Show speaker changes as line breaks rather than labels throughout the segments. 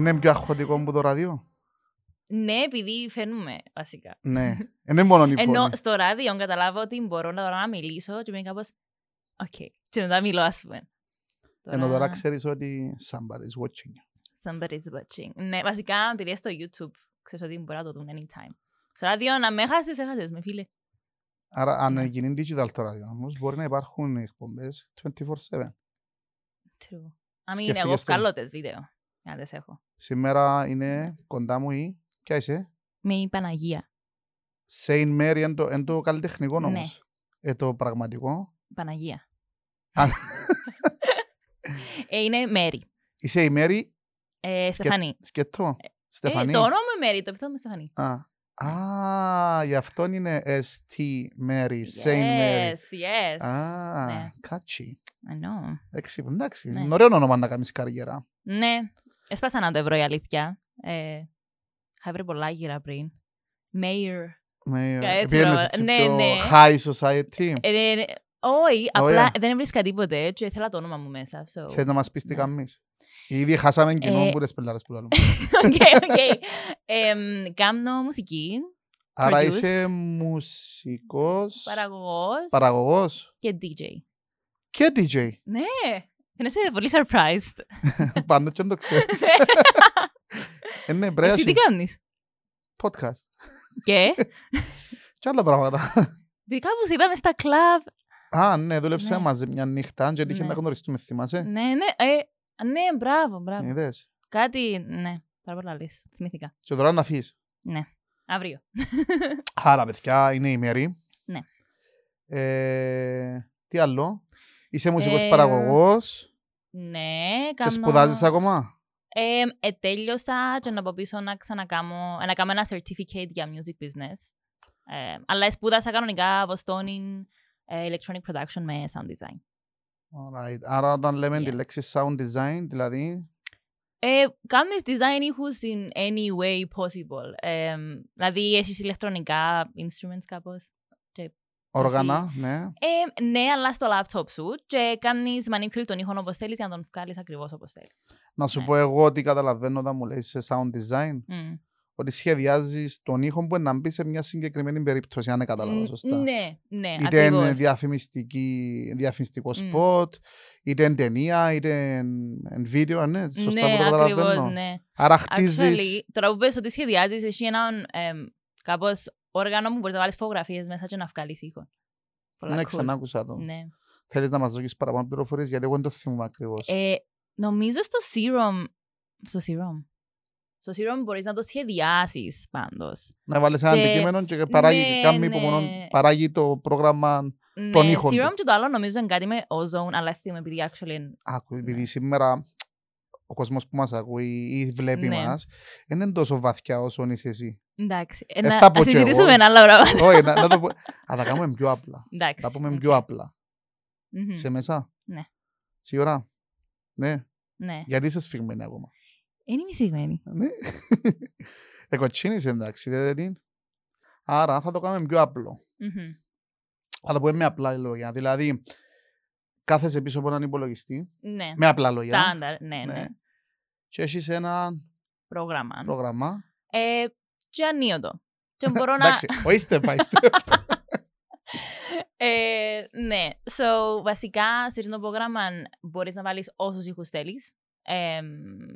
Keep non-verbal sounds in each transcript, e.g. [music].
Είναι πιο αγχωτικό από το ράδιο;
Ναι, επειδή φαίνουμε βασικά.
Ναι. [laughs] Είναι μόνο η
Ενώ
φωνή.
στο ράδιο καταλάβω ότι μπορώ να, να μιλήσω και είμαι κάπως Οκ. Και μετά μιλώ ας πούμε.
Ενώ τώρα ξέρεις ότι somebody's watching you.
Somebody's watching. Ναι, βασικά επειδή στο YouTube ξέρεις ότι μπορεί να το δουν anytime. Στο ράδιο να με χάσεις, έχασές με φίλε.
Άρα αν
Ναι.
γίνει digital το ράδιο όμως μπορεί να υπάρχουν εκπομπές 24-7.
True. I mean,
Σκέφτηκες
εγώ
το;
βγάλω τις βίντεο. Για να τις έχω.
Σήμερα είναι κοντά μου η... Ποια είσαι;
Με η Παναγία.
Saint Mary είναι το, εν το καλλιτεχνικό
Ναι.
όμως. Ε, το πραγματικό.
Παναγία.
Α.
ε, είναι Μέρη.
Είσαι η Mary;
Ε, Στεφανή.
σκέτο.
Ε,
Στεφανή.
το όνομα μου Μέρη, το επιθέτω με Στεφανή.
Α, α, γι' αυτό είναι ST Mary, Saint Mary.
Yes, yes.
Α,
Ναι.
κάτσι.
I know.
Εντάξει, εντάξει.
Ναι.
Είναι ωραίο όνομα να κάνεις καριέρα.
Ναι, έσπασα να το βρω η αλήθεια. Ε, είχα βρει πολλά γύρα πριν. Mayor.
Με,
Ja, έτσι
πήγαινες
ρο-
έτσι
ναι,
πιο
ναι.
high society.
Ε, ε, όχι, απλά
Ωραία.
δεν έβρισκα τίποτε και ήθελα το όνομα μου μέσα. So.
Θέλεις να μας πεις τι
Ναι.
κάνεις. Ήδη χάσαμε κοινό
Ε,
που τις πελλάρες που λέμε. [laughs]
Ok, ok. Εμ, Κάνω μουσική,
Άρα
produce.
είσαι μουσικός,
παραγωγός
παραγωγός
και DJ.
και DJ.
Ναι, είσαι πολύ surprised.
Πάνω και δεν το ξέρεις. Ε, ναι, πρέπει να
Εσύ τι
έχει
κάνεις.
podcast.
Και,
Και άλλα πράγματα.
δικά που σε είδαμε στα κλαμπ.
Α, ναι, δούλεψα
Ναι.
μαζί μια νύχτα και έτυχε
Ναι.
να γνωριστούμε, θυμάσαι.
Ναι, ναι, ε, ναι, μπράβο, μπράβο.
Είδες.
Κάτι, ναι, τώρα πολλά λες, θυμήθηκα.
Και τώρα να φύγεις.
Ναι, αύριο. [laughs]
Άρα, παιδιά, είναι η Μέρη.
Ναι.
Ε, τι άλλο; Είσαι μουσικός
Ε,
παραγωγός
Ναι,
και
κάνω...
σπουδάζεις ακόμα;
Ε, ε, τέλειωσα και να πω πίσω να ξανακάμω, να κάνω ένα certificate για music business. Ε, αλλά σπούδασα κανονικά Βοστόνιν ε, electronic production με sound design.
Alright. Άρα όταν λέμε τη
Yeah.
λέξη sound design, δηλαδή;
Ε, κάνεις design ήχους in any way possible. Ε, δηλαδή έχεις ηλεκτρονικά instruments κάπως;
Όργανα, ναι.
Ε, ναι, αλλά στο laptop σου και κάνεις manipulate τον ήχο όπως θέλεις για να τον βγάλεις ακριβώς όπως θέλεις.
Να σου
Ναι.
πω εγώ ότι καταλαβαίνω όταν μου λέει σε sound design,
Μμ.
ότι σχεδιάζεις τον ήχο που να μπει σε μια συγκεκριμένη περίπτωση, αν κατάλαβα
Μ,
σωστά.
Ναι, ναι,
είτε είναι
ακριβώς.
διαφημιστική, διαφημιστικό
Μμ.
σποτ, είτε είναι ταινία, είτε είναι βίντεο, ναι, σωστά
ναι,
που το
ακριβώς,
καταλαβαίνω.
ναι.
Άρα χτίζεις,
Actually, τώρα που πες ότι σχεδιάζεις, έχει έναν εμ, κάπως όργανο που μπορείς να βάλεις φωτογραφίες μέσα και να βγάλεις ήχο. Πολλά
ναι,
cool.
ξανά άκουσα το.
Ναι.
Θέλεις να μας δώσεις παραπάνω πληροφορίες, γιατί εγώ δεν το θυμούμαι ακριβώς.
Ε, νομίζω στο Serum, στο Serum, στο Serum μπορείς να το σχεδιάσεις πάντως.
να βάλεις ένα
και-
αντικείμενο και παράγει,
ναι,
κάνει
ναι.
υπομονώ, παράγει το πρόγραμμα.
Ναι,
Τον ήχο του.
Serum και το άλλο νομίζω είναι κάτι με ozone, αλλά θυμάμαι επειδή actually είναι-
Άκου,
Ναι.
επειδή σήμερα ο κόσμος που μας ακούει ή βλέπει
Ναι.
μας, δεν είναι τόσο βαθιά όσο είσαι εσύ.
Εντάξει. Ε,
Ε,
να,
θα πω
να
κι
συζητήσουμε
εγώ.
ένα άλλο πράγμα.
Όχι, να, να το πω. Α, τα κάνουμε πιο απλά.
Εντάξει.
Τα πούμε
οκ.
πιο απλά.
Μμμ.
Σε μέσα.
Ναι.
Σίγουρα. Ναι.
Ναι.
Γιατί είσαι σφιγμένη ακόμα;
Δεν είμαι σφιγμένη.
Ναι. Εκοτσίνησε εντάξει, δεν είναι. Άρα θα το κάνουμε πιο απλό.
Μμμ.
Θα το πούμε με απλά λόγια. Δηλαδή, κάθεσαι πίσω από έναν υπολογιστή,
Ναι.
με απλά λόγια.
Στάνταρ, ναι, ναι.
Ναι. Και έχεις ένα
Πρόγραμμα.
πρόγραμμα.
Ε, και ανίωτο. Και μπορώ να...
Εντάξει, όχι step by step.
Ε, ναι, so βασικά σε αυτό το πρόγραμμα μπορείς να βάλεις όσους ήχους θέλεις. Ε,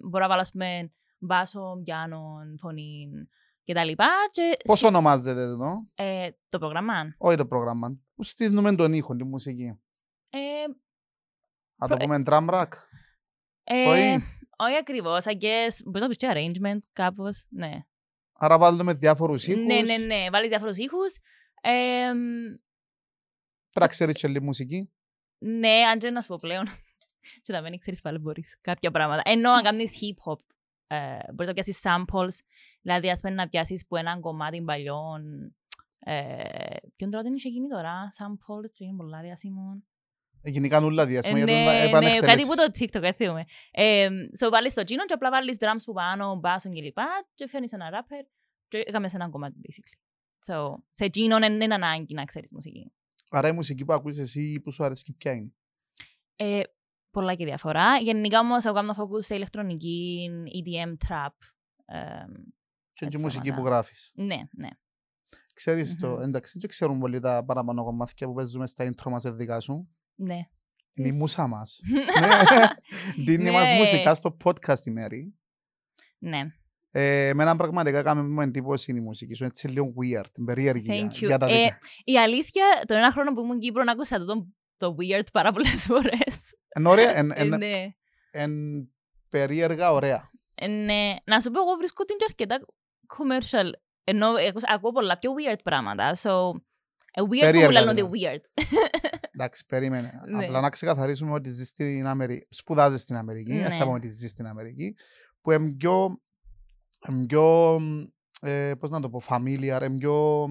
μπορώ να βάλω, ας πούμε, μπάσο, πιάνο, φωνή και τα λοιπά. Και
Πώς
συ-
ονομάζεται εδώ,
ε, το πρόγραμμα.
όχι το πρόγραμμα. Που στείλουμε τον ήχο, τη μουσική.
Ε,
Να το
Προ-
πούμε drum rack.
ε,
Όχι.
όχι ακριβώς, I guess. Μπορείς να πεις και arrangement κάπως, ναι.
Άρα βάλουμε διάφορους ήχους.
Ναι, ναι, ναι, βάλεις διάφορους ήχους. Ε,
Πρέπει να ξέρεις και λίγη μουσική.
ναι, αν και να σου πω πλέον. [laughs] και να μην ξέρεις πάλι μπορείς κάποια πράγματα. Ενώ αν κάνεις hip-hop, ε, μπορείς να πιάσεις samples, δηλαδή ας πούμε να πιάσεις που έναν κομμάτι παλιών. Ε, ποιον τώρα δεν είχε γίνει τώρα, sample, και είναι πολλά διάσημο.
Γενικά νουλά διάσημα
Ε,
για
ναι,
τον
ναι, κάτι
επανεκτελέσεις.
που το TikTok, δεν θυμούμαι. Ε, so βάλεις το τσίνο και απλά βάλεις drums που πάνω, μπάσον και λοιπά και φέρνεις ένα rapper και έκαμε σε ένα κομμάτι, basically. So, σε τσίνο δεν είναι ανάγκη να ξέρεις μουσική.
Άρα η μουσική που ακούεις εσύ που σου αρέσει ποια είναι;
Ε, πολλά και διαφορά. Γενικά όμως εγώ κάνω focus σε ηλεκτρονική, EDM, trap. εμ,
Και
Έτσι
η μουσική
πράγματα.
που γράφεις.
ναι, ναι.
Ξέρεις το,
Μμμ.
εντάξει, δεν ξέρουν πολύ τα παραπάνω κομμάτια που παίζουμε στα intro μας δικά σου.
Ναι.
Είναι η
Yes.
μουσά μας. [laughs] ναι. Δίνει μας
Ναι.
μουσικά στο podcast η Μέρη.
ναι.
Ε, εμένα πραγματικά έκαμε μου εντύπωση η μουσική σου. Έτσι λίγο weird, περίεργη
Thank
για,
you.
για τα
Ε,
δικά.
Η αλήθεια, τον ένα χρόνο που ήμουν Κύπρο, άκουσα το, το weird πάρα πολλές [laughs] φορές.
Εν ωραία, εν,
Ε,
εν,
ναι.
εν περίεργα ωραία.
Ε, ναι. Να σου πω, εγώ βρίσκω την και αρκετά commercial. Ενώ ακούς- ακούω πολλά πιο weird πράγματα. So, ε, weird που
Περίεργα,
μου λένε ότι
δηλαδή.
weird. [laughs]
Εντάξει, περίμενε.
Ναι.
Απλά να ξεκαθαρίσουμε ότι ζεις στην Αμερική. Σπουδάζεις στην Αμερική. Δεν
Ναι.
θα πούμε ότι ζεις στην Αμερική. Που είναι πιο. είναι πιο ε, πώς να το πω, familiar, είναι πιο,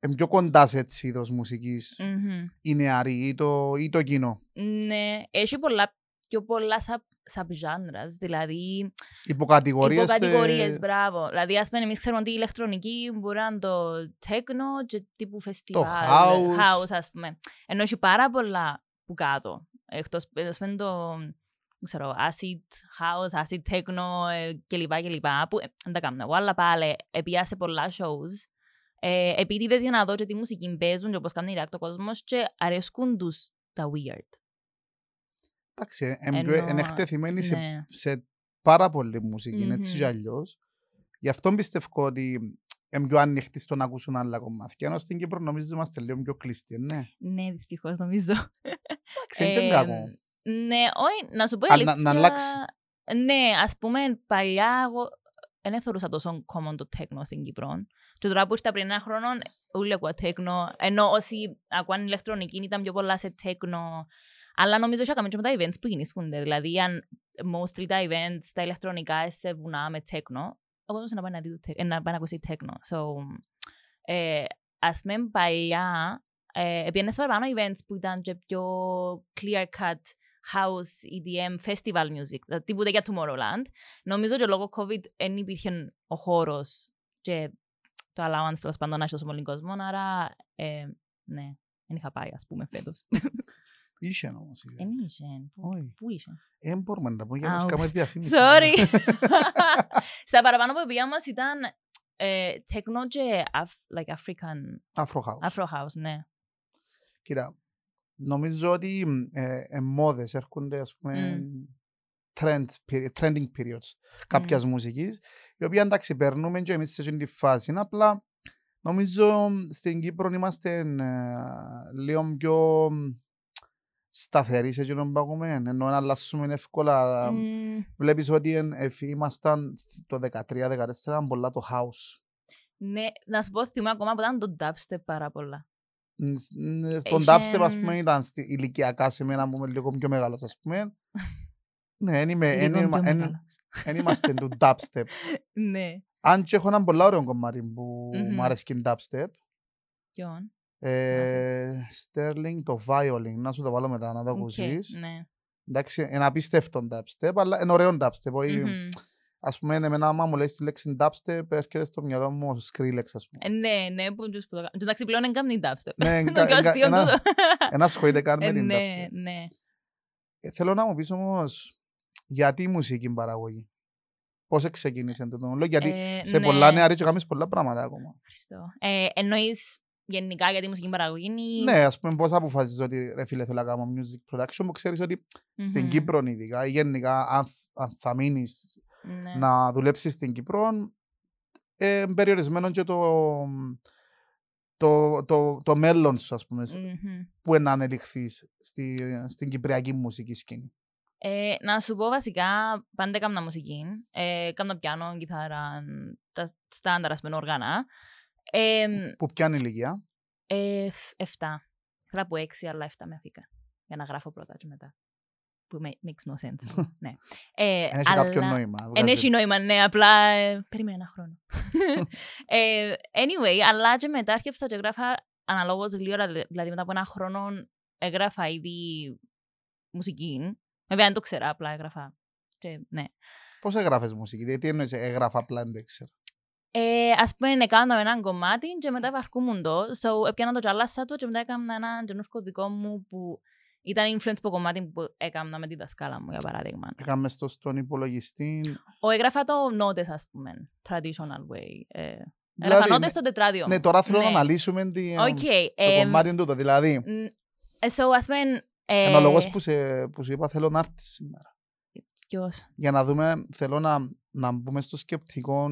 είναι πιο κοντά σε έτσι είδος μουσικής
Μμμ.
οι νεαροί ή το, ή το κοινό.
Ναι, έχει πολλά, πιο πολλά sub, subgenres, δηλαδή
Υποκατηγορίες. τε-
υποκατηγορίες, μπράβο. Δηλαδή, ας πούμε, εμείς ξέρουμε ότι η ηλεκτρονική μπορεί να είναι το techno και τύπου φεστιβάλ,
house.
house, ας πούμε. Ενώ έχει πάρα πολλά που κάτω. Εκτός, ας πούμε, το, δεν ξέρω, acid house, acid techno ε, κλπ. κλπ. Που ε, δεν τα κάνω εγώ, αλλά πάλι επία σε πολλά shows. Ε, επίτηδες για να δω και τι μουσική παίζουν και όπως κάνει react ο κόσμος και αρέσκουν τους τα weird.
Εντάξει, είναι πιο-
Ενώ-
είναι εκτεθειμένοι σε,
Ναι.
σε πάρα πολλή μουσική, έτσι
Μμμ.
κι αλλιώς. Γι' αυτό πιστεύω ότι είναι πιο ανοιχτοί στο να ακούσουν άλλα κομμάτια. Ενώ στην Κύπρο νομίζω είμαστε λίγο πιο κλειστοί, ναι.
Ναι, δυστυχώς νομίζω.
Εντάξει, είναι και
Ε,
κακό.
Ναι, όχι, να σου πω η
Α,
αλήθεια.
να- να αλλάξεις.
Ναι, ας πούμε, παλιά εγώ δεν θεωρούσα τόσο common το techno στην Κύπρο. Και τώρα που ήρθα πριν ένα χρόνο, όλοι ακούω techno. Ενώ όσοι ακούαν ηλεκτρονική ήταν πιο πολλά σε techno. Αλλά νομίζω ότι έκαμε και με τα events που γεννήσκονται. Δηλαδή, αν mostly τα events, τα ηλεκτρονικά σε βουνά με techno, ο κόσμος να πάει να, δει το tech- να πάει να ακούσει techno. So, ε, ας πούμε, παλιά, ε, επειδή σε παραπάνω events που ήταν και πιο clear cut house, EDM, festival music, δηλαδή τίποτε για Tomorrowland, νομίζω ότι λόγω COVID δεν υπήρχε ο χώρος και το allowance τέλος πάντων να έχει τόσο πολύ κόσμο, άρα ε, ναι, δεν είχα πάει ας πούμε φέτος.
Είχε όμως. είχε.
Δεν είχε. Πού-
Όχι.
Πού είχε.
Ε, μπορούμε να τα πούμε για
Α,
να τους
ούψ.
κάνουμε διαφήμιση.
Sorry. [laughs] Στα παραπάνω που πήγα μας ήταν ε, techno και Af- like African,
Afro House.
Afro house, ναι.
Κοίτα, νομίζω ότι ε, ε, μόδες έρχονται, ας πούμε,
Μμ.
trend, peri- trending periods κάποιας μουσικής, η οποία εντάξει περνούμε και εμείς σε εκείνη τη φάση. Είναι απλά, νομίζω στην Κύπρο είμαστε ε, λίγο πιο σταθεροί σε εκείνον που ακούμε, ενώ να αλλάσουμε εύκολα.
Μμ,
Βλέπεις ότι εν- εφ- ήμασταν το 13-14 πολλά το house.
Ναι, να σου πω θυμάμαι ακόμα που ήταν το dubstep πάρα πολλά.
Ν- σ- ν- Στον
Είχε-
dubstep, ας πούμε, ήταν στη, ηλικιακά σε μένα που είμαι λίγο πιο μεγάλος, ας πούμε. Ναι, δεν είμαι- εν
Λίγο
είμα-
πιο
εν-
μεγάλος.
εν είμαστε του dubstep.
Ναι.
Αν και έχω έναν πολύ ωραίο κομμάτι που
Μμμ.
μου αρέσει και η dubstep.
Ποιον;
Ε, Stirling, το violin, να σου το βάλω μετά να το
Οκ,
ακούσεις.
Ναι.
Εντάξει, είναι απίστευτο dubstep, αλλά είναι ωραίο dubstep. όχι-
Μμμ.
Ας πούμε, εμένα άμα μου λέει τη λέξη dubstep, έρχεται στο μυαλό μου ο Skrillex, ας πούμε.
Ε, Ναι, ναι, που τους που το κάνουν. Και Εντάξει, πλέον δεν κάνει dubstep.
Ναι, [laughs]
Το
εγκα-
πιο
εγκα-
αστείο
ένα-
τούτο.
Ένα ασχολείται καν με
Ε,
την
Ναι,
dubstep.
ναι.
Ε, Θέλω να μου πεις όμως, γιατί η μουσική παραγωγή; Πώς ξεκίνησε το λόγο, γιατί
Ε,
σε
ναι.
πολλά νεαρή και κάνεις πολλά πράγματα ακόμα.
Ευχαριστώ. Ε, Εννοείς γενικά για τη μουσική παραγωγή ή...
Ναι, ας πούμε πώς αποφασίζεις ότι ρε φίλε θέλω να κάνω music production που ξέρεις ότι στην
Μμμ.
Κύπρο ειδικά ή γενικά αν, αν θα μείνεις
Ναι.
να δουλέψεις στην Κύπρο ε, περιορισμένο και το, το, το, το μέλλον σου ας πούμε
Μμμ.
που είναι να ανελιχθείς στη, στην κυπριακή μουσική σκηνή.
Ε, να σου πω βασικά, πάντα έκανα μουσική. Ε, έκανα πιάνο, κιθάρα, τα στάνταρα με όργανα. Ε,
Που πιάνει ηλικία.
ε, φ- εφτά. Ήθελα από έξι, αλλά εφτά με αφήκα. Για να γράφω πρώτα και μετά. Που ma- makes no sense. [laughs] ναι. Ε,
Δεν έχει κάποιο
αλλά-
νόημα.
Εν
βγάζει-
έχει νόημα, ναι, απλά ε, περίμενε ένα χρόνο. [laughs] ε, anyway, αλλά και μετά έρχεψα και έγραφα αναλόγως γλύωρα, δηλα- δηλαδή μετά από ένα χρόνο έγραφα ήδη μουσική. Βέβαια δεν το ξέρα, απλά έγραφα. Και, ναι.
Πώς έγραφες μουσική, δηλαδή τι εννοείς έγραφα απλά δεν το ήξερα.
Ε, ας πούμε, έκανα ένα κομμάτι και μετά βαρκούμουν το. So, έπιανα το και άλλασσα το και μετά έκανα ένα καινούργιο δικό μου που ήταν influence από κομμάτι που έκανα με τη δασκάλα μου, για παράδειγμα.
Έκαμε στο στον υπολογιστή.
Ο έγραφα το notes, ας πούμε, traditional way. Ε, έγραφα
Δηλαδή,
notes
ναι,
στο τετράδιο.
ναι, τώρα θέλω να
Ναι.
αναλύσουμε τη-
Οκ.
το
εμ,
κομμάτι τούτο. Δηλαδή,
μ, ε, so, ας πούμε... ε,
ένα λόγος που, σε, που σου είπα θέλω να έρθεις σήμερα.
ποιος;
Για να δούμε, θέλω να, να μπούμε στο σκεπτικό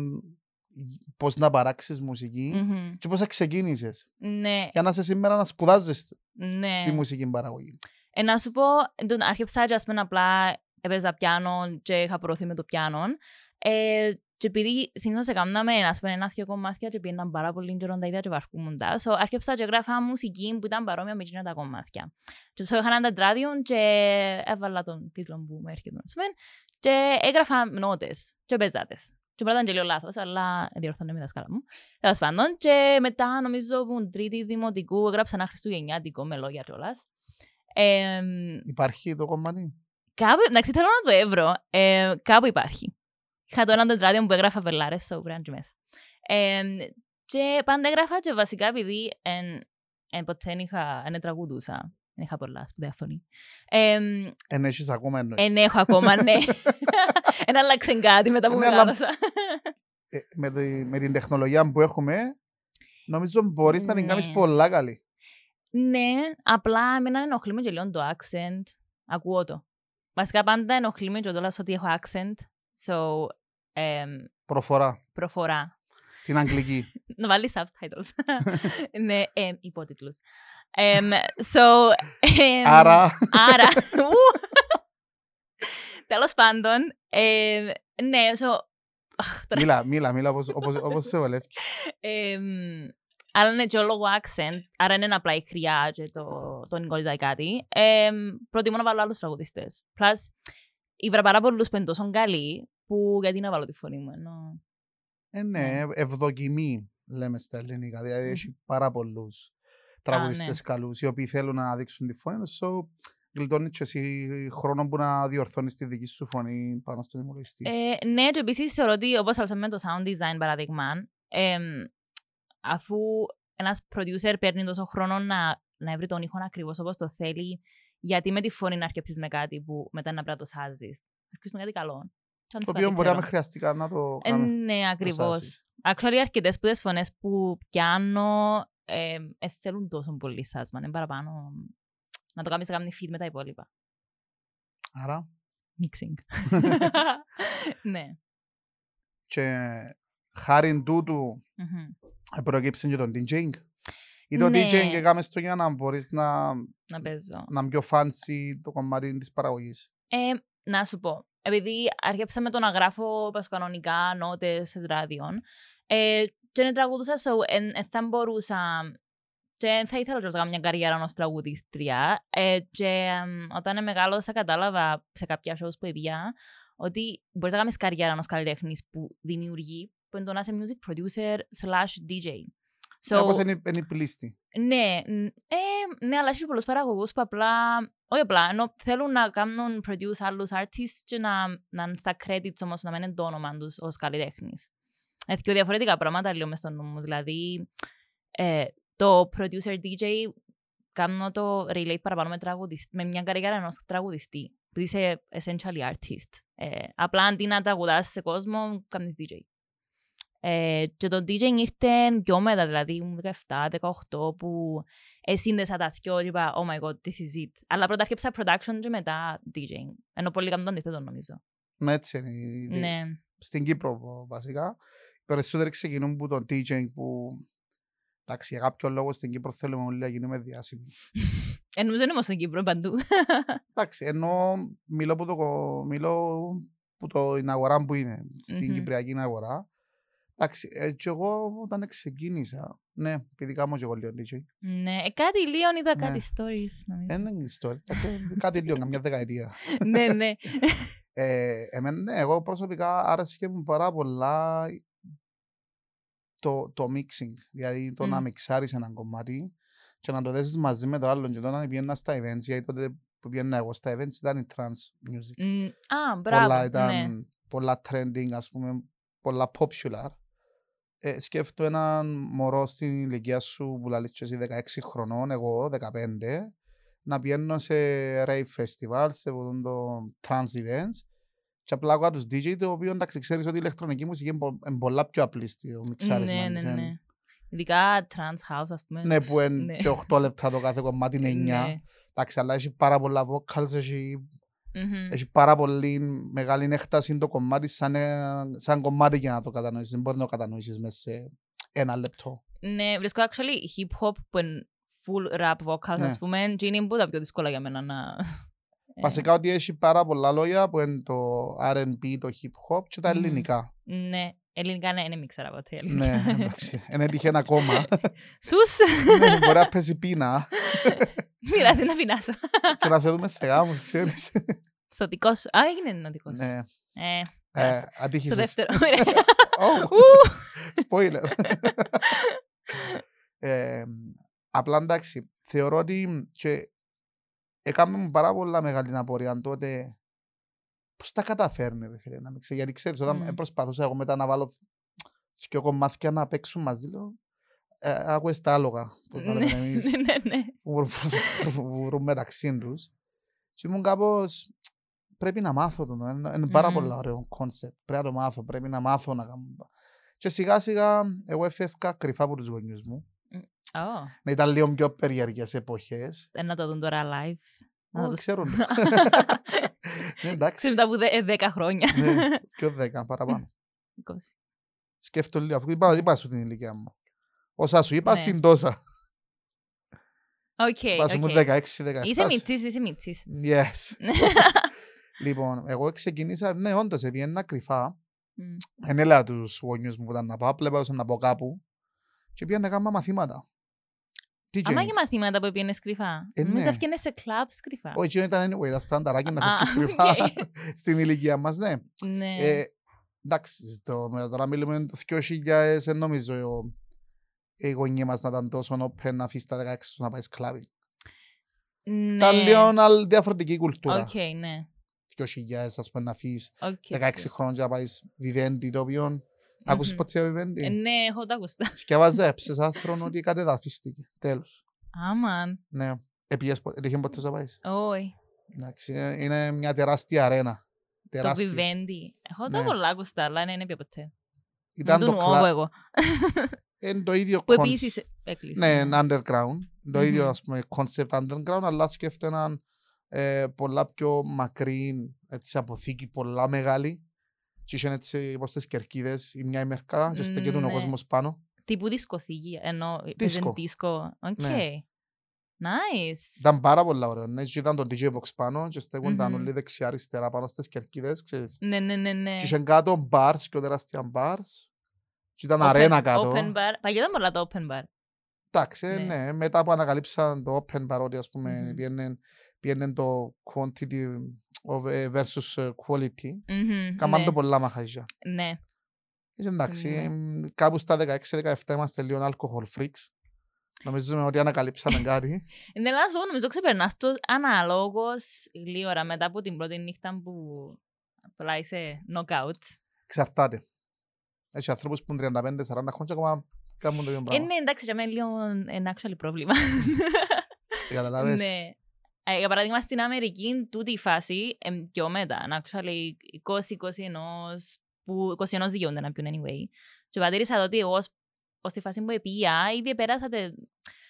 πώς να παράξεις μουσική
Μμμ.
και πώς θα ξεκίνησες.
Ναι,
Για να είσαι σήμερα να σπουδάζεις
ναι.
τη μουσική παραγωγή.
Ε, να σου πω, τον άρχισα και ας πούμε απλά έπαιζα πιάνο και είχα προωθεί με το πιάνο. Ε, και επειδή συνήθως έκαναμε ας πούμε ένα-δυο κομμάτια και πήγαιναν πάρα πολύ καιρό τα ίδια και βαρκούμουν τα, so, άρχισα και γράφα μουσική που ήταν παρόμοια με εκείνα τα κομμάτια. Και so, είχα ένα τετράδιο και έβαλα τον τίτλο που μου έρχεται ας πούμε και έγραφα νότες και παίζατες. Και πρώτα ήταν και λίγο λάθος, αλλά διορθώνε με τα σκάλα μου. Τέλος πάντων, και μετά νομίζω που την τρίτη δημοτικού έγραψα ένα χριστουγεννιάτικο με λόγια κιόλας. Ε,
Υπάρχει το κομμάτι;
κάπου, εντάξει, θέλω να το εύρω. Ε, κάπου υπάρχει. Είχα το έναν τετράδιο που έγραφα βελάρες, so πρέπει να είναι και μέσα. Ε, και πάντα έγραφα και βασικά επειδή εν, εν ποτέ δεν είχα, εν τραγουδούσα. Δεν είχα πολλά σπουδαία φωνή. Ε,
Εν έχεις ακόμα εννοείς.
εν έχω ακόμα, ναι. [laughs] Εν άλλαξε κάτι μετά που
Ναι, αλλά-
μεγάλωσα.
Ε, με, τη- με την τεχνολογία που έχουμε, νομίζω μπορείς να την κάνεις
Ναι.
πολλά καλή.
Ναι, απλά εμένα ενοχλεί με και λίγο το accent. Ακούω το. Βασικά πάντα ενοχλεί με και το ότι έχω accent. So, εμ,
Προφορά.
προφορά.
Την αγγλική. [laughs]
Να βάλεις subtitles. [laughs] ναι, εμ, υπότιτλους. Εμ, so, εμ,
Άρα,
άρα, ου. τέλος πάντων, εμ, ναι, so, αχ, τώρα
μίλα, μίλα, μίλα όπως, όπως, όπως σε βολεύει.
Εμ, αλλά είναι και λόγω accent, άρα είναι απλά η χρειά και το, το νοικότητα ή κάτι. Εμ, προτιμώ να βάλω άλλους τραγουδιστές. Plus, ήβρα πάρα πολλούς που είναι τόσο καλοί, που γιατί να βάλω τη φωνή μου, ενώ...
Ε, ναι, ευδοκιμή λέμε στα ελληνικά. Δηλαδή
Μμμ.
έχει πάρα πολλού τραγουδιστές καλούς οι οποίοι θέλουν να δείξουν τη φωνή τους. So, γλιτώνεις και εσύ χρόνο που να διορθώνεις τη δική σου φωνή πάνω στον υπολογιστή.
Ε, ναι, και επίσης θεωρώ ότι, όπως άλλωσα με το sound design παραδείγμα, εμ, αφού ένας producer παίρνει τόσο χρόνο να, να βρει τον ήχο ακριβώς όπως το θέλει, γιατί με τη φωνή να αρκεψεις με κάτι που μετά να πρέπει να το σάζεις. Αρκεψεις με κάτι καλό. Και αν
το
σου
οποίο
πάει,
μπορεί να
ξέρω.
με χρειαστεί καν να το
Ε,
κάνω.
ναι, ακριβώς. Actually, αρκετές που τις φωνές που πιάνω ε, ε, θέλουν τόσο πολύ σάσμα. Είναι παραπάνω να το κάνεις να κάνει feed με τα υπόλοιπα.
Άρα,
Mixing. [laughs] [laughs] ναι.
και χάρη τούτου
Μμμ.
προκύψει και τον DJing. Ή το
Ναι.
DJing έκαμε στο για να μπορείς να,
Να παίζω.
να είναι πιο fancy το κομμάτι της παραγωγής.
Ε, να σου πω, επειδή άρχισα με το να γράφω πας κανονικά νότες σε ράδιον ε, και να τραγουδούσα, so, εν, εν θα μπορούσα και θα ήθελα να κάνω μια καριέρα ως τραγουδίστρια ε, και εμ, όταν μεγάλωσα κατάλαβα σε κάποια shows που έπια ότι μπορείς να κάνεις καριέρα ως καλλιτέχνης που δημιουργεί που είναι το να είσαι music producer slash DJ.
So, Όπως είναι, είναι η πλήστη.
Ναι, ν- ε, ναι, αλλά έχει πολλούς παραγωγούς που απλά, όχι απλά, ενώ θέλουν να κάνουν produce άλλους artists και να, να είναι στα credits όμως να μην είναι το όνομα τους ως καλλιτέχνης. Έτσι και διαφορετικά πράγματα λέω μες στο νου μου. Δηλαδή, ε, το producer DJ κάνω το relate παραπάνω με, τραγουδισ- με μια καριέρα ενός τραγουδιστή. Που είσαι essentially artist. Ε, απλά αντί να τραγουδάς σε κόσμο, κάνεις DJ. Ε, και το DJ ήρθε πιο μετά, δηλαδή ήμουν 17-18 που ε, σύνδεσα τα δυο και είπα oh my god, this is it. Αλλά πρώτα έρχεψα production και μετά DJing. Ενώ πολύ κάνουν το αντίθετο νομίζω.
Ναι, έτσι είναι. η-
Ναι.
Στην Κύπρο βασικά. Οι περισσότεροι ξεκινούν που το DJing που εντάξει, για κάποιο λόγο στην Κύπρο θέλουμε όλοι να γίνουμε διάσημοι.
Ε, νομίζω είναι όμως στην Κύπρο παντού.
Εντάξει, ενώ μιλώ που το, κο- μιλώ που το είναι αγορά που είναι, στην
Μμμ.
Κυπριακή αγορά. Εντάξει, ε, και εγώ όταν ξεκίνησα, ναι, επειδή κάνω και εγώ λίγο DJ,
ναι, ε, κάτι λίγο είδα
Ναι.
κάτι stories νομίζω.
δεν είναι ιστορία, ε, κάτι λίγο, καμιά δεκαετία.
ναι, ναι.
Ε, εμένα, ναι, εγώ προσωπικά άρεσε μου πάρα πολλά το, το mixing, δηλαδή το να
Μμ.
μιξάρεις ένα κομμάτι και να το δέσεις μαζί με το άλλο και τότε να πήγαινα στα events, γιατί τότε που πήγαινα εγώ στα events ήταν η trance music.
Μ, Α,
πολλά
μπράβο.
ήταν
Ναι.
πολλά trending, ας πούμε, πολλά popular. Ε, σκέφτομαι έναν μωρό στην ηλικία σου που λαλείς και εσύ 16 χρονών, εγώ 15, να πηγαίνω σε rave festival, σε αυτό το trans events και απλά ακούω τους DJ το οποίο εντάξει ξέρεις ότι η ηλεκτρονική μουσική είναι πο- είναι πολλά πιο απλή στο μιξάρισμας.
Ναι, ναι,
της,
ναι.
εν-
Ειδικά trans house, ας πούμε.
Ναι, που είναι
Ναι.
και 8 λεπτά το κάθε κομμάτι είναι 9.
Ναι.
Εντάξει, αλλά έχει πάρα πολλά vocals, έχει,
Μμμ.
έχει πάρα πολύ μεγάλη έκταση το κομμάτι σαν, ε, σαν κομμάτι για να το κατανοήσεις. Δεν μπορεί να το κατανοήσεις μέσα σε ένα λεπτό.
Ναι, βρίσκω actually hip-hop που είναι full rap vocals,
Ναι.
ας πούμε, και είναι που τα πιο δύσκολα για μένα να... Ε,
Βασικά ότι έχει πάρα πολλά λόγια που είναι το R&B, το hip hop και τα
Μμμ.
ελληνικά.
Ναι, ελληνικά ναι, δεν ήξερα ποτέ. αλήθεια.
ναι, εντάξει. Δεν έτυχε ακόμα.
Σους,
Ναι, Μπορεί να πέσει πείνα
μοιράζει να πεινάσω.
και να σε δούμε σε γάμους, ξέρεις.
Στο δικό σου. Α, έγινε ένα δικό σου.
ναι.
Ε,
Ε,
πέρασε. Στο
ατύχησες.
δεύτερο.
Oh,
Ου.
spoiler. Ε, απλά εντάξει, θεωρώ ότι και έκαμε μου πάρα πολλά μεγάλη απορία τότε πώς τα καταφέρνει ρε φίλε να μην ξέρω. Γιατί ξέρεις όταν
Μμμ.
προσπαθούσα εγώ μετά να βάλω δυο κομμάτια να παίξουν μαζί λέω ε, άκουες τα άλογα πώς να
Ναι,
λέμε εμείς [laughs]
ναι, ναι.
που βρουν- που βρουν μεταξύ τους και ήμουν κάπως πρέπει να μάθω το είναι, είναι πάρα
Μμμ.
πολύ ωραίο concept πρέπει να το μάθω, πρέπει να μάθω να κάνω και σιγά σιγά εγώ έφευκα κρυφά από τους γονιούς μου
Ω,
να ήταν λίγο πιο περίεργες εποχές
ε, να το δουν τώρα live. Να
Ω,
το-
ξέρουν [laughs] Ναι, εντάξει
Ξέρετε από δε- ε, δέκα χρόνια.
Ναι, πιο δέκα παραπάνω [laughs]
20.
σκέφτομαι λίγο αφού είπα, είπα σου την ηλικία μου όσα σου είπα
Ναι.
συν τόσα
Οκ,
είπα σου μου
οκ.
16-17
Είσαι μιτσής, είσαι μιτσής.
Yes. [laughs] λοιπόν, εγώ ξεκινήσα, ναι, όντως, έπιανα κρυφά.
Μμ.
Δεν έλεγα τους γονιούς μου που ήταν να πάω, απλά να πάω κάπου. Και πήγα να κάνω μαθήματα. DJ.
Άμα και μαθήματα που πήγαινες κρυφά.
Ε,
Νομίζω
ναι.
έφτιανες σε κλαμπς κρυφά.
Όχι, εκείνο ήταν anyway, τα στανταράκι να
Α,
φεύγεις [laughs] κρυφά
οκ. [laughs]
στην ηλικία μας, ναι.
Ναι.
Ε, εντάξει, το, με- τώρα μιλούμε το 2000, δεν νομίζω ο- οι γονείς μας να ήταν τόσο open να αφήσει τα 16 τους να πάει σε κλαμπ.
Ναι.
Ήταν λίγο άλλη διαφορετική κουλτούρα.
Οκ, ναι.
2000, ας πούμε, να αφήσεις
Οκ,
16
οκ.
χρόνια και να πάεις Vivendi, το οποίο... Άκουσες
Μμμ.
ποτέ
Ε,
Vivendi?
Ναι, έχω τα ακουστά.
Εθκιέβαζα εψές άρθρον ότι κατεδαφίστηκε. Τέλος.
Άμαν.
Ναι. Επίες, πο- έτυχε ποτέ να πάεις.
Όχι.
Εντάξει, ε, είναι μια τεράστια αρένα.
Το
Τεράστια.
Vivendi. Έχω τα
Ναι.
πολλά ακουστά, αλλά ναι, δεν πήγα ποτέ.
Ήταν
Με
το,
τον
κλα...
όβο εγώ. [laughs]
είναι το ίδιο [laughs]
Που
concept.
επίσης έκλεισε.
Ναι, είναι underground. Το ίδιο,
Μμμ.
ας πούμε, concept underground, αλλά σκέφτεται έναν ε, πολλά πιο μακρύ έτσι, αποθήκη, πολλά μεγάλη. Και είχαν έτσι όπως τις κερκίδες η μια ημερκά και στεκέτουν ο
Ναι.
κόσμος πάνω.
Τύπου δισκοθήκη, ενώ
Δίσκο.
παίζουν δίσκο. Οκ.
Ναι.
Nice.
Ήταν πάρα πολλά ωραίο. Ναι, και ήταν το DJ box πάνω και στέκονταν
Μμμ.
όλοι δεξιά-αριστερά πάνω στις κερκίδες, ξέρεις.
Ναι, ναι, ναι, ναι.
Και είχαν κάτω bars, πιο τεράστια bars. Και ήταν
Open-
αρένα κάτω.
Open bar. Παλιά ήταν πολλά το open bar.
Εντάξει, ε,
Ναι.
ναι. Μετά που ανακαλύψαν το open bar, ότι ας πούμε
Μμμ.
Πιένεν- πιένεν το quantity of, ε, versus ε, quality.
Μμμ,
Κάμαν το
ναι.
πολλά μαγαζιά.
Ναι.
Και εντάξει,
Ναι.
εμ, κάπου στα 16-17 είμαστε λίγο alcohol freaks. Νομίζουμε ότι ανακαλύψαμε [laughs] κάτι.
Ναι, αλλά να σου πω, νομίζω ξεπερνάς το αναλόγως λίγη ώρα μετά από την πρώτη νύχτα που απλά είσαι knockout.
Εξαρτάται. Έχει ανθρώπους που είναι 35-40 χρόνια και ακόμα κάνουν το ίδιο
Ε,
πράγμα.
ναι, εντάξει, για μένα λίγο ένα actually πρόβλημα.
Καταλάβες.
ναι. Ε, για παράδειγμα, στην Αμερική, τούτη η φάση, εμ, πιο μετά, actually 20-21, που 21 δικαιούνται να πιούν anyway. Και παρατήρησα το ότι εγώ, ως- ως τη φάση που επία, ήδη επέρασα τε-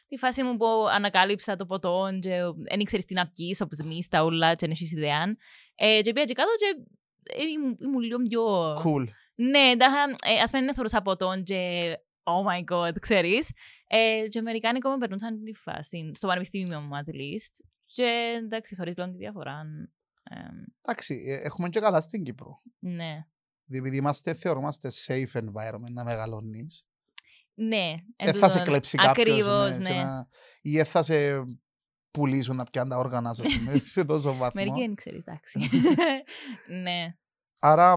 τη φάση μου που ανακάλυψα το ποτό και δεν ήξερες τι να πιείς, όπως μεις τα ούλα και δεν έχεις ιδέα. Ε, και πήγα και κάτω και ε, ήμουν- ήμουν λίγο πιο...
Cool.
Ναι, τα, ε, ας πούμε δεν θεωρούσα ποτόν και oh my god, ξέρεις. Ε, και Αμερικάνικο με περνούσαν τη φάση, στο πανεπιστήμιο μου at least. Και εντάξει, θεωρείς λίγο τη διαφορά. Ε,
Εντάξει, ε, έχουμε και καλά στην Κύπρο.
ναι.
Επειδή είμαστε, θεωρούμαστε safe environment να μεγαλώνεις.
Ναι.
Δεν θα σε κλέψει κάποιος.
Ακριβώς,
ναι, και
ναι.
να- Ή δεν θα σε πουλήσουν να πιάνουν τα όργανα σου ας πούμε, [laughs] σε τόσο βαθμό.
Μερικοί δεν ξέρεις, εντάξει. [laughs] ναι.
Άρα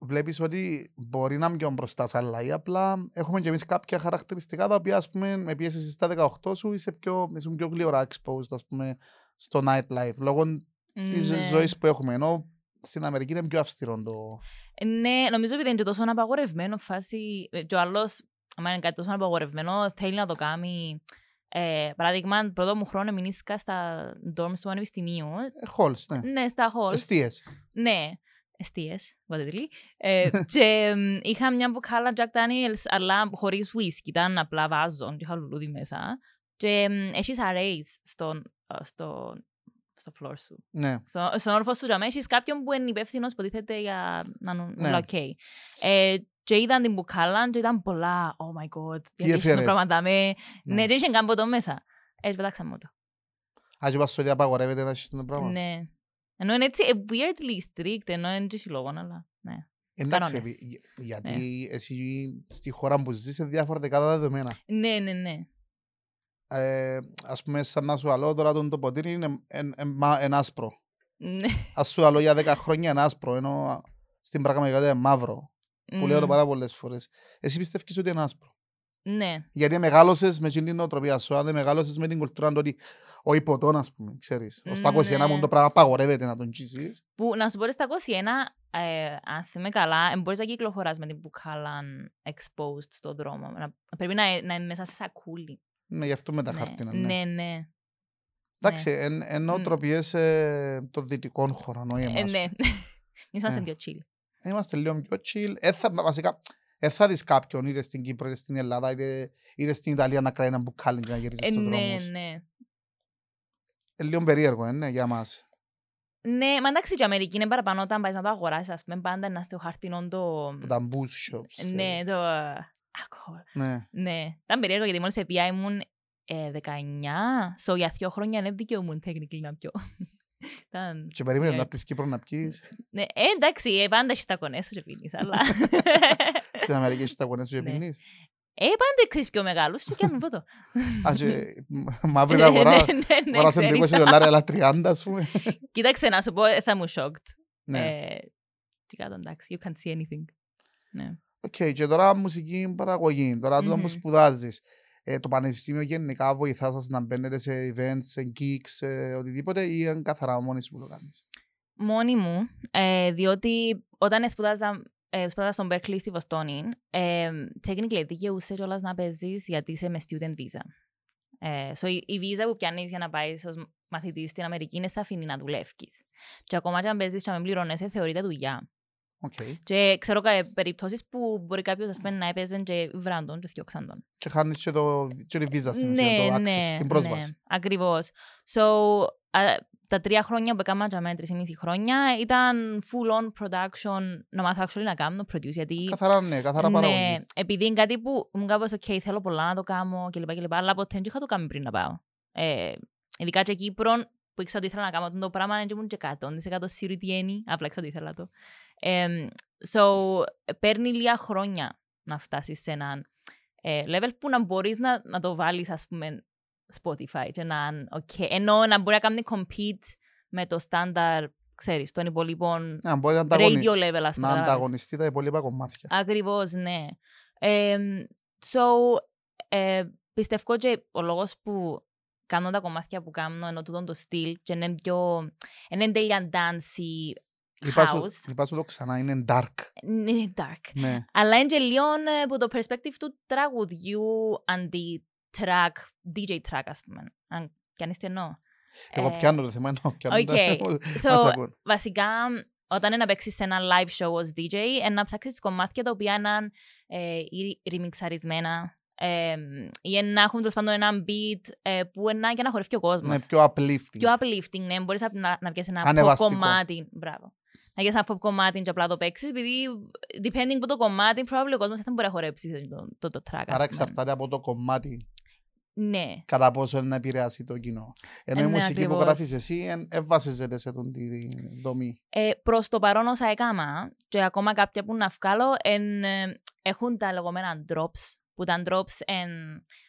βλέπεις ότι μπορεί να είναι πιο μπροστά σε άλλα ή απλά έχουμε και εμείς κάποια χαρακτηριστικά τα οποία ας πούμε με πίεση εσύ στα 18 σου είσαι πιο, είσαι πιο γλυόρα exposed ας πούμε στο nightlife λόγω της
ναι.
ζωής που έχουμε ενώ στην Αμερική είναι πιο αυστηρό το...
Ναι, νομίζω ότι είναι και τόσο απαγορευμένο φάση. ε, Και ο άλλος, άμα είναι κάτι τόσο απαγορευμένο, θέλει να το κάνει Ε, παράδειγμα, πρώτο μου χρόνο μηνύσκα στα dorms του Πανεπιστημίου.
Ε, Halls, ναι.
Ναι, στα halls.
Εστίες.
Ναι, εστίες, what ε, [laughs] και μ, είχα μια μπουκάλα Jack Daniels, αλλά χωρίς whisky, ήταν απλά βάζον και είχα λουλούδι μέσα. Και μ, έχεις arrays στο, στο, στο floor σου.
Ναι.
Στο, στον όρφο σου τζαμέ έχεις κάποιον που είναι υπεύθυνος που τίθεται για να είναι
Ναι.
όλα ok. Ε, και είδαν την μπουκάλα και ήταν πολλά, oh my god,
Τι
διατύχουν
έφερες;
πράγματα με...
Ναι.
Ναι, και είχε καν ποτό μέσα. Έτσι πετάξαμε το.
Αν και πας στο ίδιο απαγορεύεται να έχεις το πράγμα.
Ναι. Ενώ είναι έτσι ε, weirdly strict, ενώ είναι και λόγο, αλλά ναι.
Εντάξει,
κανόνες.
επί- για- γιατί εσύ στη χώρα που ζεις είναι διαφορετικά τα δεδομένα.
Ναι, ναι, ναι.
Ε, ας πούμε, σαν να σου αλώ τώρα τον το ποτήρι είναι εν, εν, μα- εν άσπρο.
Ναι.
Ας σου αλώ για 10 χρόνια είναι άσπρο, ενώ στην πραγματικότητα είναι μαύρο. Που λέω το
Μμ.
πάρα πολλές φορές. Εσύ πιστεύεις ότι είναι άσπρο;
Ναι.
Γιατί μεγάλωσες με την νοοτροπία σου, αν δεν μεγάλωσες με την κουλτούρα του ότι ο υποτόν, ας πούμε, ξέρεις. Ο στα 21
Ναι.
μου το πράγμα απαγορεύεται να τον κίσεις.
Που να σου πω στα 21, ε, αν θυμάμαι καλά, ε, μπορείς να κυκλοφοράς με την μπουκάλα exposed στον δρόμο. Να, πρέπει να, να είναι μέσα σε σακούλι.
Ναι, γι' αυτό με τα
ναι.
χαρτίνα.
ναι,
Ναι.
ναι.
Εντάξει, εν, εν νοοτροπίες ε, των δυτικών χωρών, όχι
Ε,
εμάς.
ναι. [laughs] Εμείς είμαστε
Ε.
πιο chill.
Είμαστε λίγο πιο chill. Ε, θα, βασικά, ε, θα δεις κάποιον είτε στην Κύπρο, είτε στην Ελλάδα, είτε, είτε στην Ιταλία να κρατάει ένα μπουκάλι και να γυρίζει
Ε,
στον
ναι,
δρόμο. σου.
ναι.
Ε, λίγο περίεργο, ε, ναι, για μας.
Ναι, μα εντάξει και η Αμερική είναι παραπάνω όταν πάεις να το αγοράσεις, ας πούμε, πάντα να στο χαρτινό το...
Που τα booze shops.
Ναι,
ξέρεις.
το... ε, alcohol.
Ναι.
Ναι, ήταν περίεργο γιατί μόλις επία ήμουν ε, 19, so για δύο χρόνια δεν δικαιούμουν technically να πιω. Ήταν...
Και περίμενε
Ναι.
να έρθεις Κύπρο να πεις.
Ναι, ε, εντάξει, ε, πάντα έχεις τα κονές σου και πίνεις, αλλά... [laughs]
Στην Αμερική έχεις τα κονές σου και
Ναι.
πίνεις.
ε, πάντα ξέρεις πιο μεγάλους και κάνουν ποτό.
Α, και [laughs] μαύρη αγορά.
Ναι, ναι, ναι,
Αγοράσαν 20
ξέρεις.
δολάρια, αλλά 30 ας πούμε. [laughs]
Κοίταξε να σου πω, ε, θα μου shocked.
Ναι.
Ε, Τι κάτω, εντάξει, you can't see anything. Ναι.
Οκ, και τώρα μουσική παραγωγή. Τώρα τούτο που
Μμμ.
σπουδάζεις. Ε, το πανεπιστήμιο γενικά βοηθάς σας να μπαίνετε σε events, σε gigs, σε οτιδήποτε ή είναι καθαρά μόνοι σου που το κάνεις;
μόνη μου, ε, διότι όταν σπουδάζα, ε, σπουδάζα στον Berklee στη Βοστόνη, ε, technically εν δικαιούσαι κιόλας να παίζεις γιατί είσαι με student visa. Ε, so η, η βίζα που πιάνεις για να πάεις ως μαθητής στην Αμερική εν σε αφήνει να δουλεύεις. Και ακόμα και αν παίζεις και να μην πληρώνεσαι, θεωρείται δουλειά.
Οκ.
Και ξέρω κα, περιπτώσεις που μπορεί κάποιος ας πούμε, να έπαιζε και 'βραν τον και διώξαν τον.
Και χάνεις και, το, και τη βίζα στην ουσία,
Ναι,
το access,
ναι,
την πρόσβαση.
ναι, ακριβώς. So, α, τα τρία χρόνια που έκανα για μένα, τρεις ή μισή χρόνια, ήταν full on production, να μάθω actually να κάνω produce, γιατί...
Καθαρά ναι, καθαρά παραγωγή.
ναι, επειδή είναι κάτι που μου κάπως, ok, θέλω πολλά να το κάνω κλπ. κλπ αλλά ποτέ δεν είχα το κάνει πριν να πάω. Ε, ειδικά και Κύπρο, που ήξερα ότι ήθελα να κάνω το πράγμα, δεν ήμουν και 100% σίγουρη τι είναι, απλά ήξερα ότι ήθελα το. Ε, so, παίρνει λίγα χρόνια να φτάσεις σε έναν ε, level που να μπορείς να, να το βάλεις, ας πούμε, Spotify και να είναι ok. Ενώ να μπορεί να κάνει compete με το standard, ξέρεις, των υπολείπων
Να μπορεί να, ανταγωνι...
radio level, ας πούμε.
να
κατάλαβες.
ανταγωνιστεί τα υπόλοιπα κομμάτια.
Ακριβώς, ναι. Ε, so, ε, πιστεύω και ο λόγος που κάνω τα κομμάτια που κάνω ενώ τούτον το στυλ και είναι πιο, είναι τέλεια dancey,
Είπα σου,
house.
είπα σου το ξανά, είναι dark.
είναι dark.
Ναι.
Αλλά είναι και λίγο ε, από το perspective του τραγουδιού αντί track, DJ track ας πούμε. Αν πιάνεις τι εννοώ.
Εγώ
Ε,
πιάνω το θέμα, ενώ πιάνω
οκ.
τα- [laughs]
So,
μας ακούν.
βασικά, όταν είναι να παίξεις σε ένα live show ως DJ, είναι να ψάξεις κομμάτια τα οποία είναι ε, ή ρημιξαρισμένα ε, ή να έχουν τέλος πάντων ένα beat ε, που είναι για να χορεύει ο κόσμος.
Ναι, πιο uplifting.
Πιο uplifting, ναι. Μπορείς να, να, να πιάσεις ένα pop
Ανεβαστικό.
κομμάτι. Μπράβο. Να πιάσεις ένα pop κομμάτι και απλά το παίξεις, επειδή depending από το κομμάτι, probably ο κόσμος δεν θα μπορεί να χορέψει το, το, το track. ας
Άρα
πούμε.
εξαρτάται από το κομμάτι
Ναι.
κατά πόσο είναι να επηρεάσει το κοινό. Ενώ
Ε,
η
ναι,
μουσική που
ακριβώς.
γράφεις εσύ εν- εν βασίζεται σε τον τη δομή.
Ε, προς το παρόν όσα έκανα και ακόμα κάποια που να βγάλω εν, ε, έχουν τα λεγόμενα drops που τα drops εν,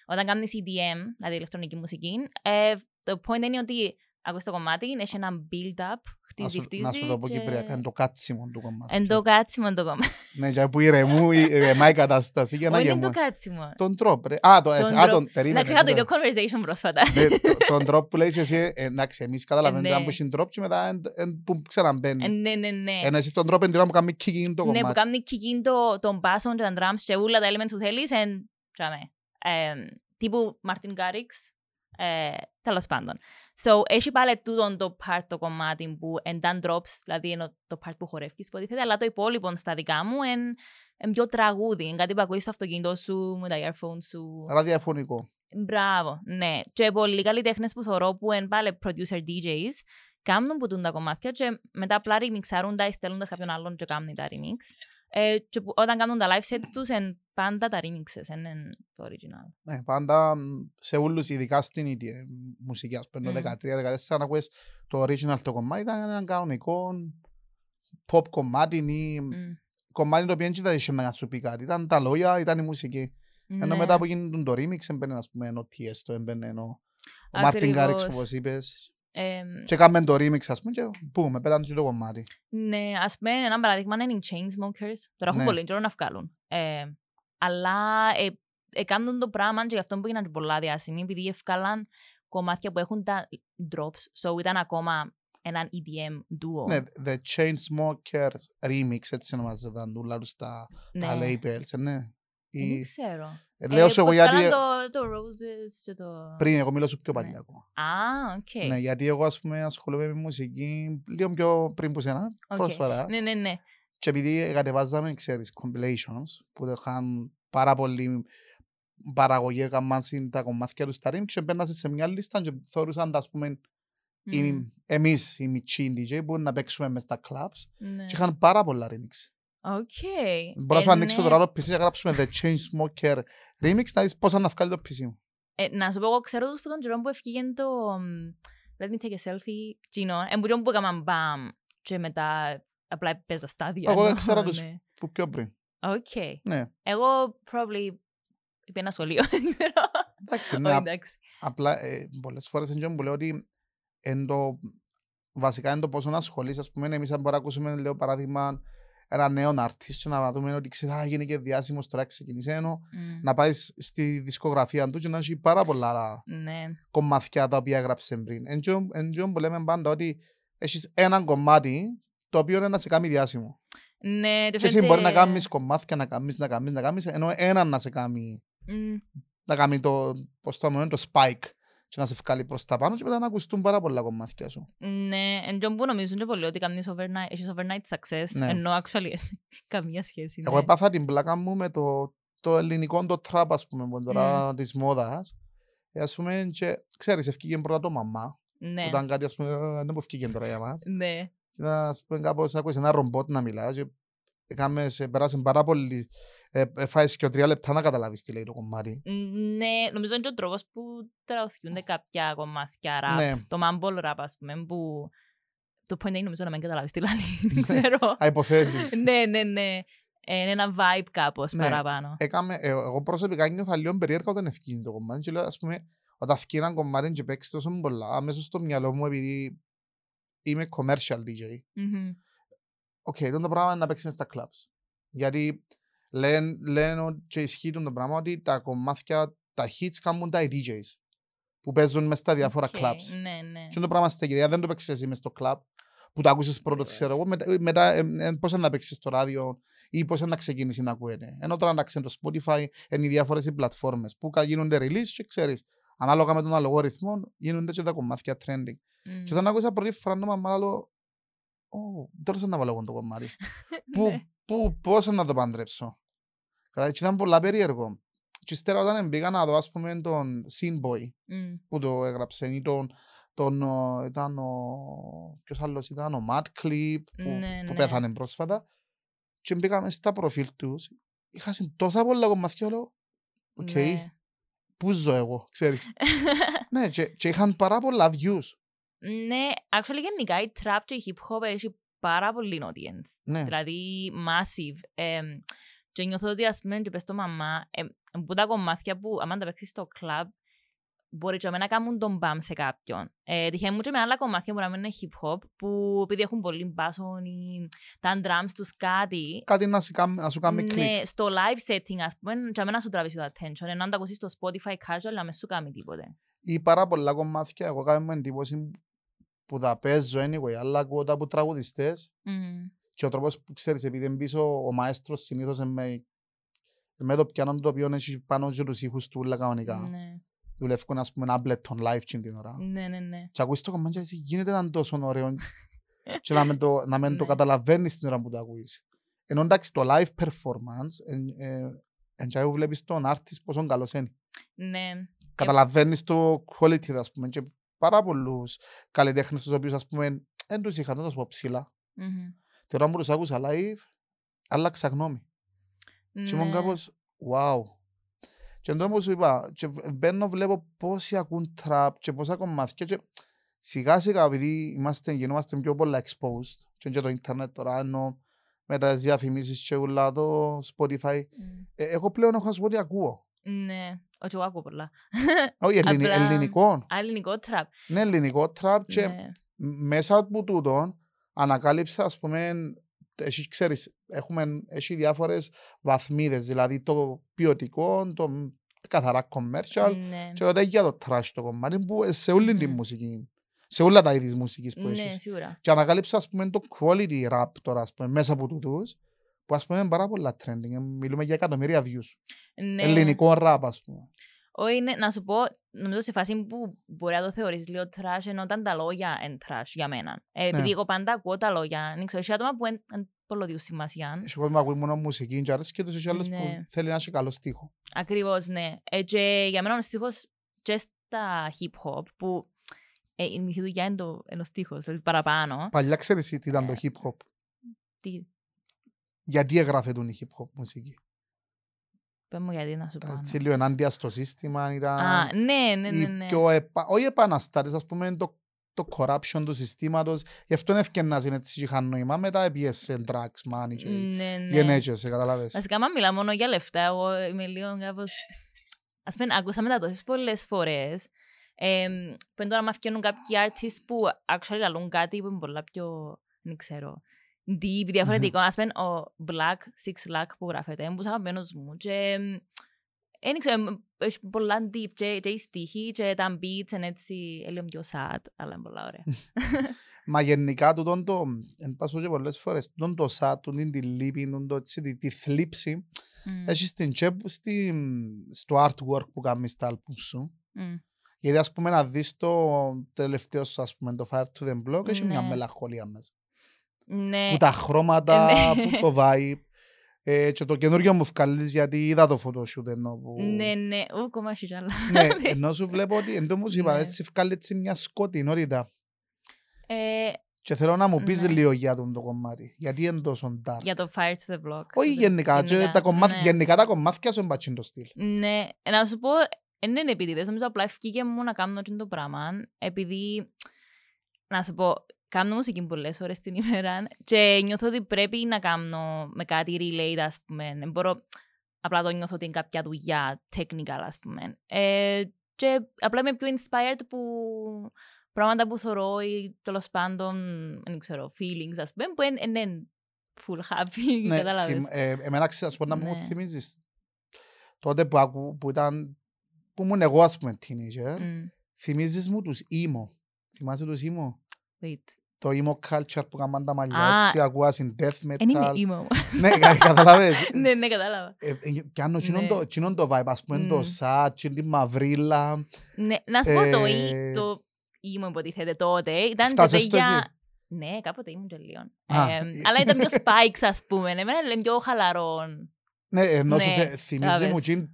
όταν κάνεις EDM, δηλαδή ηλεκτρονική μουσική ε, το point είναι ότι ακούς το κομμάτι, έχει ένα build-up,
Να
χτίζει,
σου,
χτίζει
να σου το πω
και-
κυπριακά, είναι το κάτσιμο του κομμάτου.
Εν το κάτσιμο το κομμάτι. [laughs]
Ναι, για που ηρεμού, ηρεμά η κατάσταση για να
Όχι είναι
γεμώ.
το κάτσιμο.
Τον τρόπο, ρε. Α, το,
Τον
α,
drop.
τον, περίμενε.
Εντάξει, είχα το
ναι.
ίδιο conversation πρόσφατα.
Ναι, το- Τον τρόπο που λέεις εσύ, ε, εντάξει, εμείς καταλαβαίνουμε
ναι.
αν που έχει drop και μετά εν- εν- που ξαναμπαίνει.
Ε, Ναι, ναι, ναι.
Ενώ εσύ τον τρόπο είναι την ώρα που κάνει kicking το
Ναι, που
κομμάτι.
κάνει kicking το, τον μπάσον και τα drums και όλα τα elements που θέλεις εν, τσάμε. Ε, τύπου Μαρτίν Γκάριξ, ε, τέλος πάντων. So, έχει πάλι τούτον το part το κομμάτι που εντάν drops, δηλαδή είναι το part που χορεύεις υποτίθεται, αλλά το υπόλοιπο στα δικά μου είναι εν πιο τραγούδι, είναι κάτι που ακούεις στο αυτοκίνητο σου, με τα earphones σου.
Ραδιαφωνικό.
Μπράβο, ναι. Και πολλοί καλλιτέχνες που θωρώ που είναι πάλι producer DJs, κάνουν που τούν τα κομμάτια και μετά απλά remixάρουν τα ή στέλνουν κάποιον άλλον και κάνουν τα remix. Ε, και που, όταν κάνουν τα live sets τους, είναι πάντα τα remixes, είναι το original.
Ναι, πάντα μ, σε όλους, ειδικά στην ίδια μουσική, ας πούμε,
Μμμ.
13-14, να ακούες το original το κομμάτι, ήταν ένα κανονικό pop κομμάτι ή
Μμ.
κομμάτι το οποίο δεν ήταν είχε να σου πει κάτι. Ήταν τα λόγια, ήταν η μουσική. Ενώ
Ναι.
μετά που γίνεται το remix, έμπαινε, ας πούμε, ο Tiesto, έμπαινε ο ο Μάρτιν Γκάριξ,
Ακριβώς.
όπως είπες.
Εμ,
Και κάνουμε το remix, ας πούμε, και πούμε, πέτανε και το κομμάτι.
Ναι, ας πούμε ένα παράδειγμα είναι οι Chainsmokers. Τώρα έχουν
Ναι.
πολύ καιρό να βγάλουν. Ε, αλλά ε, ε, κάνουν το πράγμα και γι' αυτό που έγιναν πολλά διάσημοι, επειδή ευκάλαν κομμάτια που έχουν τα drops. So ήταν ακόμα έναν EDM duo.
Ναι, The Chainsmokers Remix, έτσι ονομάζονταν τούλα τους τα τα
Ναι.
labels, ε, ναι.
Δεν
Η-
ξέρω.
Ε, Λέω σου
που
εγώ γιατί
εφκάλαν το, το Roses και το...
πριν, εγώ μιλώ σου πιο
Ναι.
παλιά ακόμα.
Α, οκ.
Ναι, γιατί εγώ ας πούμε ασχολούμαι με μουσική λίγο πιο πριν που σένα,
Οκ.
πρόσφατα.
Ναι, ναι, ναι.
Και επειδή κατεβάζαμε, ξέρεις, compilations που είχαν πάρα πολύ παραγωγή, έκαναν συν τα κομμάτια τους τα remix και μπαίνασιν σε μια λίστα και θεωρούσαν, ας πούμε,
Μμ,
οι- εμείς οι μητσοί DJ που να παίξουμε μες στα clubs
ναι.
και είχαν πάρα πολλά remix.
Οκ.
Μπορώ να
Ε,
σου ανοίξω
ναι.
τώρα το PC και γράψουμε The Chainsmoker Remix να δεις πώς θα βγάλει το PC μου.
Ε, να σου πω, εγώ ξέρω τους που τον καιρό που έφυγε το μ, Let me take a selfie, Gino, εμπουριόν που έκαναν μπαμ και μετά απλά έπαιζα στάδια.
Εγώ
ενώ,
ξέρω τους.
ναι.
Που πιο πριν.
Οκ.
Ναι,
Εγώ probably είπε ένα σχολείο. [laughs] δεν ξέρω.
εντάξει,
Όχι,
ναι,
εντάξει.
Απλά ε, πολλές φορές είναι και που λέω ότι εν το, βασικά είναι το πόσο να ασχολείς. Ας πούμε, εμείς αν μπορούμε να ακούσουμε, λέω παράδειγμα, ένα νέο artist και να δούμε ότι ξέρεις, α, γίνει και διάσημος, τώρα ξεκινήσει ενώ
Μμ,
να πάεις στη δισκογραφία του και να έχει πάρα πολλά άλλα
Ναι.
κομμάτια τα οποία έγραψε πριν. Εν τω- Εν τω που λέμε πάντα ότι έχεις ένα κομμάτι το οποίο είναι να σε κάνει διάσημο.
Ναι, το
Και εσύ μπορεί να
φαίνεται-
κάνεις κομμάτια, να κάνεις, να κάνεις, να κάνεις, ενώ έναν να σε κάνει,
Μμ,
να κάνει το, πώς το λέμε, το spike και να σε βγάλει προς τα πάνω και μετά να ακουστούν πάρα πολλά κομμάτια σου.
Ναι, εν τω που νομίζουν και πολλοί ότι κάνεις overnight, έχεις overnight success,
Ναι.
ενώ actually [laughs] καμία σχέση.
Εγώ
ναι.
έπαθα την πλάκα μου με το, το ελληνικό το trap, ας πούμε, που είναι τώρα της μόδας. Ε, ας πούμε, και ξέρεις, ευκήγε πρώτα το μαμά,
Ναι,
που ήταν κάτι, ας πούμε, «Ε, δεν μου ευκήγε τώρα για μας.
ναι.
Και να, ας πούμε, κάπως άκουσες ένα ρομπότ να μιλάς και έκαμες, σε, πέρασε πάρα πολύ, ε, ε, φάεις και τρία λεπτά να καταλάβεις τι λέει το κομμάτι.
Ναι, νομίζω είναι και ο τρόπος που τραγουδιούνται κάποια κομμάτια rap.
Ναι,
Το mumble rap, ας πούμε, που το point είναι νομίζω να μην καταλάβεις τι λέει, [laughs] δεν ξέρω.
α, υποθέσεις. [laughs]
ναι, ναι, ναι. Ε, Είναι ένα vibe κάπως
Ναι.
παραπάνω.
Έκαμε, ε, εγώ προσωπικά νιώθα λίγο περίεργα όταν ευκήγε το κομμάτι και λέω, ας πούμε, όταν ευκήγε ένα κομμάτι και παίξει τόσο πολλά, αμέσως στο μυαλό μου, επειδή είμαι commercial DJ,
Μμμ.
Οκ, okay, το πράγμα είναι να παίξεις μες στα clubs. Γιατί λένε, λένε ότι και ισχύει το πράγμα ότι τα κομμάτια, τα hits κάνουν τα DJs που παίζουν μες στα διάφορα
Οκ,
clubs.
Ναι, ναι.
Και το πράγμα στέκει, δηλαδή δεν το παίξεις εσύ μες στο club που το άκουσες πρώτο,
Ακριβώς.
ξέρω εγώ, μετά, μετά ε, ε, πώς να παίξεις στο ράδιο ή πώς να ξεκινήσεις να ακούεται. Ενώ τώρα να ξέρεις το Spotify, είναι οι διάφορες οι πλατφόρμες που κα- γίνονται release και ξέρεις, ανάλογα με τον αλγόριθμο γίνονται και τα κομμάτια trending.
Μμ.
Και όταν άκουσα πρώτη φορά το μαμά, λέω, «Ω, τέλος να βάλω εγώ το κομμάτι. [laughs] Πού,
Ναι.
πού, πώς να το παντρέψω. Κατά και ήταν πολλά περίεργο. Και ύστερα όταν μπήκα να δω, ας πούμε, τον Sinboy
Μμ.
που το έγραψε ή τον, τον ο, ήταν ο, ποιος άλλος ήταν, ο Matt Clip που,
Ναι,
που
ναι.
πέθανε πρόσφατα και μπήκαμε στα προφίλ τους είχα συν τόσα πολλά κομμάτια λέω οκ,
Ναι.
πού ζω εγώ, ξέρεις [laughs] ναι, και, και είχαν πάρα πολλά views
Ναι, actually γενικά η trap και η hip hop έχει πάρα πολύ audience.
ναι,
Δηλαδή, massive. Ε, και νιώθω ότι, ας πούμε, και πες το μαμά, ε, που τα κομμάτια που, άμα τα παίξεις στο club, μπορεί και να κάνουν τον μπαμ σε κάποιον. Ε, τυχαίνει μου και με άλλα κομμάτια που να μην είναι hip hop, που επειδή έχουν πολύ μπάσον ή τα drums τους κάτι,
κάτι να, σε, κάμ- να σου κάνει κλικ
ναι, στο live setting, ας πούμε, και να σου τραβήσει το attention, ενώ αν τα ακούσεις στο Spotify casual, να μες σου κάνει τίποτε.
ή πάρα πολλά κομμάτια εγώ κάνω εντύπωση που τα παίζω anyway αλλά ακούω τα από τραγουδιστές
Μμμ.
και ο τρόπος που ξέρεις επειδή είναι πίσω ο μαέστρος συνήθως είναι με με το πιάνο το οποίο έχει πάνω και τους ήχους του ούλα κανονικά.
Ναι,
Δουλεύουν ας πούμε ένα Ableton live τσιν την ώρα.
ναι, ναι, ναι.
Και ακούεις το κομμάτι και εσύ, γίνεται να είναι τόσο ωραίο και να μην το, να μην [laughs] το
Ναι.
καταλαβαίνεις την ώρα που το ακούεις. Ενώ εντάξει το live performance, εν, ε, εν και που βλέπεις τον artist πόσο καλός είναι.
Ναι,
Καταλαβαίνεις το quality ας πούμε και πάρα πολλούς καλλιτέχνες τους οποίους ας πούμε δεν τους είχα, δεν θα σου πω ψηλά.
μμμ.
Την ώρα που τους άκουσα live, άλλαξα γνώμη. Και ήμουν
Ναι.
κάπως, wow. Και εδώ όπως σου είπα, και μπαίνω βλέπω πόσοι ακούν τραπ και πόσα κομμάτια και σιγά σιγά επειδή είμαστε, γινόμαστε πιο πολλά exposed και και το ίντερνετ τώρα ενώ με τα διαφημίσεις και ούλα το Spotify
Μμ.
ε, εγώ πλέον έχω να σου πω ότι ακούω.
Ναι, όχι εγώ ακούω πολλά.
Όχι ελληνι,
Απλά-
ελληνικό,
Α, ελληνικό τραπ.
ναι ελληνικό τραπ και
Ναι.
μέσα από τούτο ανακάλυψα ας πούμε έχει, ξέρεις, έχουμε, έχει διάφορες βαθμίδες, δηλαδή το ποιοτικό, το καθαρά commercial
Ναι.
και τότε για το trash το κομμάτι που σε όλη τη
Μμμ.
μουσική, σε όλα τα είδη μουσικής που
Ναι,
έχεις.
σίγουρα.
Και ανακάλυψα ας πούμε το quality rap τώρα ας πούμε, μέσα από τούτους που ας πούμε είναι πάρα πολλά trending, ε, μιλούμε για εκατομμύρια views.
Ναι.
Ελληνικό rap ας πούμε.
Όχι, ναι, να σου πω, νομίζω σε φάση που μπορεί να το θεωρείς λίγο trash, ενώ όταν τα λόγια είναι trash για μένα. Ε, επειδή
Ναι.
εγώ πάντα ακούω τα λόγια, δεν ξέρω, έχει άτομα που δεν πολλωδίου σημασία.
Έχει κόσμο που ακούει μόνο μουσική και αρέσει και τους έχει άλλους που
Ναι.
θέλει να έχει καλό στίχο.
Ακριβώς, ναι. Ε, και για μένα ο στίχος και στα hip-hop, που ε, η μισή δουλειά είναι, το, είναι ο στίχος, δηλαδή παραπάνω.
Παλιά ξέρεις τι ήταν το
Ε,
hip hop.
Τι,
Γιατί έγραφε τον η hip hop μουσική.
πες μου γιατί να σου πω.
Έτσι λίγο ενάντια στο σύστημα ήταν
Α, ναι, ναι, ναι,
οι
ναι.
πιο επα... όχι επαναστάτες, ας πούμε το, το corruption του συστήματος. Γι' αυτό είναι ευκαιρνάς είναι έτσι είχαν νόημα. Μετά έπιεσαι drugs, money και
Ναι, ναι.
γενέτσες, καταλάβες.
Βασικά, άμα μιλά μόνο για λεφτά, εγώ είμαι λίγο κάπως... Ας πούμε, ακούσαμε τα τόσες πολλές φορές, ε, που είναι τώρα μα φτιάχνουν κάποιοι artists που actually λαλούν κάτι που είναι πολλά πιο, δεν ξέρω, deep, διαφορετικό. Ας πούμε, ο Black, Six Lakh που γράφεται, είναι που αγαπημένος μου και δεν ξέρω, ε, έχει πολλά deep και, και οι στίχοι και τα beats είναι έτσι ε, λίγο πιο sad, αλλά είναι πολλά ωραία. [laughs]
Μα γενικά τούτον το, εν πάσω και πολλές φορές, τούτον το sad, τούτον τη λύπη, τούτον το, έτσι, τη, τη θλίψη,
Μμ,
έχει στην τσέπ, στη, στο artwork που κάνεις στα album σου.
μμ.
Γιατί ας πούμε να δεις το τελευταίο σου, ας πούμε, το Fire to the Block, έχει μια
Ναι.
μελαγχολία μέσα.
Ναι,
που τα χρώματα,
Ε, ναι.
που το [laughs] vibe. Ε, και το καινούριο μου βγάλεις γιατί είδα το photoshoot ενώ που...
ναι, ναι, ου, κομμά έχει κι άλλα.
ναι, [laughs] ενώ σου βλέπω ότι εν τω μου είπα,
Ναι.
έτσι βγάλεις έτσι μια σκοτεινότητα.
Ε,
Και θέλω να μου πεις
Ναι.
λίγο για τον το κομμάτι. Γιατί είναι τόσο dark.
Για το Fire to the Block.
Όχι
Το-
γενικά, και τα κομμάτια,
ναι.
γενικά τα κομμάτια σου είναι πατσίν το στυλ.
Ναι, ε, να σου πω, δεν είναι επίτηδες, νομίζω απλά ευκήκε μου να κάνω αυτό το πράγμα, επειδή, να σου πω, κάνω μουσική πολλές ώρες την ημέρα και νιώθω ότι πρέπει να κάνω με κάτι relate, ας πούμε. Δεν μπορώ απλά το νιώθω ότι είναι κάποια δουλειά technical, ας πούμε. Ε, και απλά είμαι πιο inspired που πράγματα που θωρώ ή τέλος πάντων, δεν ξέρω, feelings, ας πούμε, που είναι- είναι full happy,
Ναι, [laughs]
κατάλαβες.
θυμ- ε, εμένα ξέρεις, πω να μου
Ναι.
θυμίζεις τότε που, ακού, που ήταν, που ήμουν εγώ ας πούμε teenager,
Μμ,
θυμίζεις μου τους emo. Θυμάσαι τους emo;
wait.
Το emo culture που κάναν τα μαλλιά,
Α,
έτσι ακούασαν death
Δεν είναι
metal.
emo.
Ναι, κα- καταλαβες. [laughs]
ναι, ναι, κατάλαβα.
Ε, ε, Πιάνω εκείνον
Ναι.
το- εκείνον το vibe, ας πούμε το
Μμ.
sad, εκείνη τη μαυρίλα.
Ναι, να σου πω το,
Ε,
ή, το ήμουν υποτίθεται τότε. Ήταν και
Φτάσες στο
για...
εσύ.
Ναι, κάποτε ήμουν και λίγο.
Α.
Ε, αλλά ήταν πιο spikes, ας πούμε. Εμένα λέμε πιο χαλαρό.
Ναι, ενώ σου
Ναι,
θε- θυμίζει
κατάλαβες.
μου εκείν- εκείν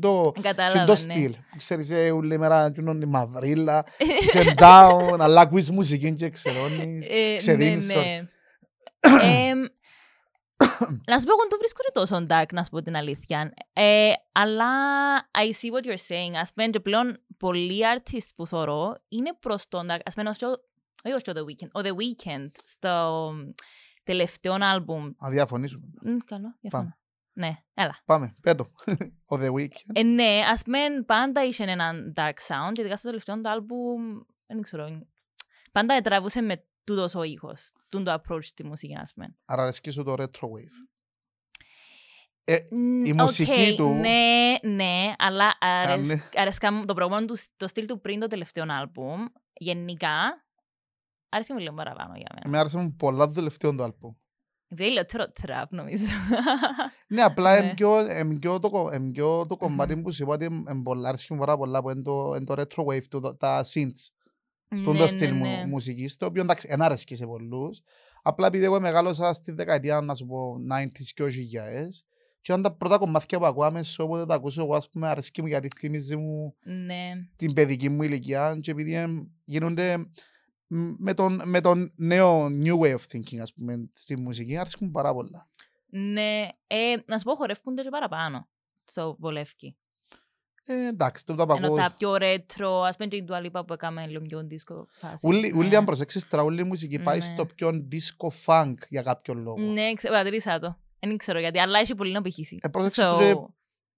το εκείν
Κατάλαβα,
το
ναι.
στυλ. που Ξέρεις, ε, όλη μέρα εκείνον η μαυρίλα, [laughs] είσαι down, αλλά ακούεις μουσική και ξερώνεις.
Ε, ναι,
ξεδίνεις το-
ναι. Ε, να σου πω, εγώ δεν το βρίσκω και τόσο dark, να σου πω την αλήθεια. Ε, αλλά I see what you're saying. Ας πούμε, και πλέον πολλοί artists που θωρώ είναι προς τον dark. Ας πούμε, ως και ο- όχι ως και ο The Weeknd. Ο The Weeknd στο τελευταίο άλμπουμ.
Να διαφωνήσουμε.
Μ, Καλό, διαφωνώ. Ναι, έλα.
Πάμε, πέτω. Ο The Weeknd.
Ε, ναι, ας πούμε, πάντα είχε έναν dark sound και ειδικά στο τελευταίο του άλμπουμ, δεν ξέρω, πάντα τραβούσε με τούτος ο ήχος, τούτο approach στη μουσική, ας πούμε.
Άρα αρέσκει σου το retro wave.
Μ,
η μουσική
οκ,
του-
Ναι, ναι, αλλά αρεσ-
ναι.
αρέσκα μου το προηγούμενο του, το στυλ του πριν το τελευταίο άλμπουμ, γενικά, άρεσε μου λίγο παραπάνω για μένα.
Με άρεσε μου πολλά το τελευταίο το άλμπουμ.
Επειδή λιότερο τραπ νομίζω.
Ναι, απλά
Ναι.
είναι πιο, εμ πιο το, κο- εμ πιο το
Μμμ.
κομμάτι που σου είπα ότι είναι πολλά, αρέσκει μου πάρα πολλά που είναι το, είναι το retro wave, το, τα synths. Τον το
Ναι,
στυλ
ναι,
μου,
ναι.
μουσικής, το οποίο εντάξει, δεν αρέσκει σε πολλούς. Απλά επειδή εγώ μεγάλωσα στη δεκαετία, να σου πω, 90s και 2000, και ήταν τα πρώτα κομμάτια που ακούαμε, so, όποτε τα ακούσω εγώ, ας πούμε, αρέσκει μου γιατί θυμίζει μου
Ναι.
την παιδική μου ηλικία και επειδή εμ, γίνονται μ, με τον, με τον νέο new way of thinking, ας πούμε, στη μουσική, αρέσκουν μου πάρα πολλά.
Ναι. Ε, να σου πω, χορεύκονται και παραπάνω. Στο βολεύκι.
Ε, εντάξει, το τα
Ενώ
ακούω.
τα πιο ρέτρο, ας πούμε και η Dua Lipa που έκαμε λίγο πιο δίσκο φάση.
Ούλη, ούλη,
Ναι.
αν προσέξεις τώρα, όλη η μουσική πάει
Ναι.
στο πιο disco funk για κάποιο λόγο.
Ναι, ξέρω, παρατηρήσα το. Δεν ξέρω γιατί, αλλά έχει πολύ να πηχήσει.
Ε, πρόσεξες
So,
το και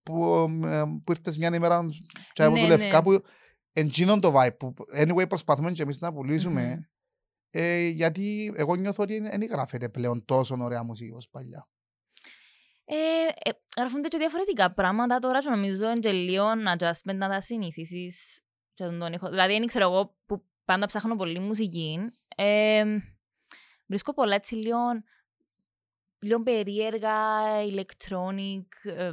που, ε, που ήρθες μια ημέρα και από
Ναι,
του Λευκά
ναι.
που εντζήνων το vibe που anyway προσπαθούμε και εμείς να πουλήσουμε
Μμμ.
ε, γιατί εγώ νιώθω ότι δεν γράφεται πλέον τόσο ωραία μουσική όπως παλιά.
Ε, ε, γραφούνται και διαφορετικά πράγματα τώρα και νομίζω είναι και λίγο adjustment να τα συνηθίσεις και τον τον ήχο. Δηλαδή, δεν ξέρω εγώ που πάντα ψάχνω πολύ μουσική. Ε, βρίσκω πολλά έτσι λίγο, λίγο περίεργα electronic ε,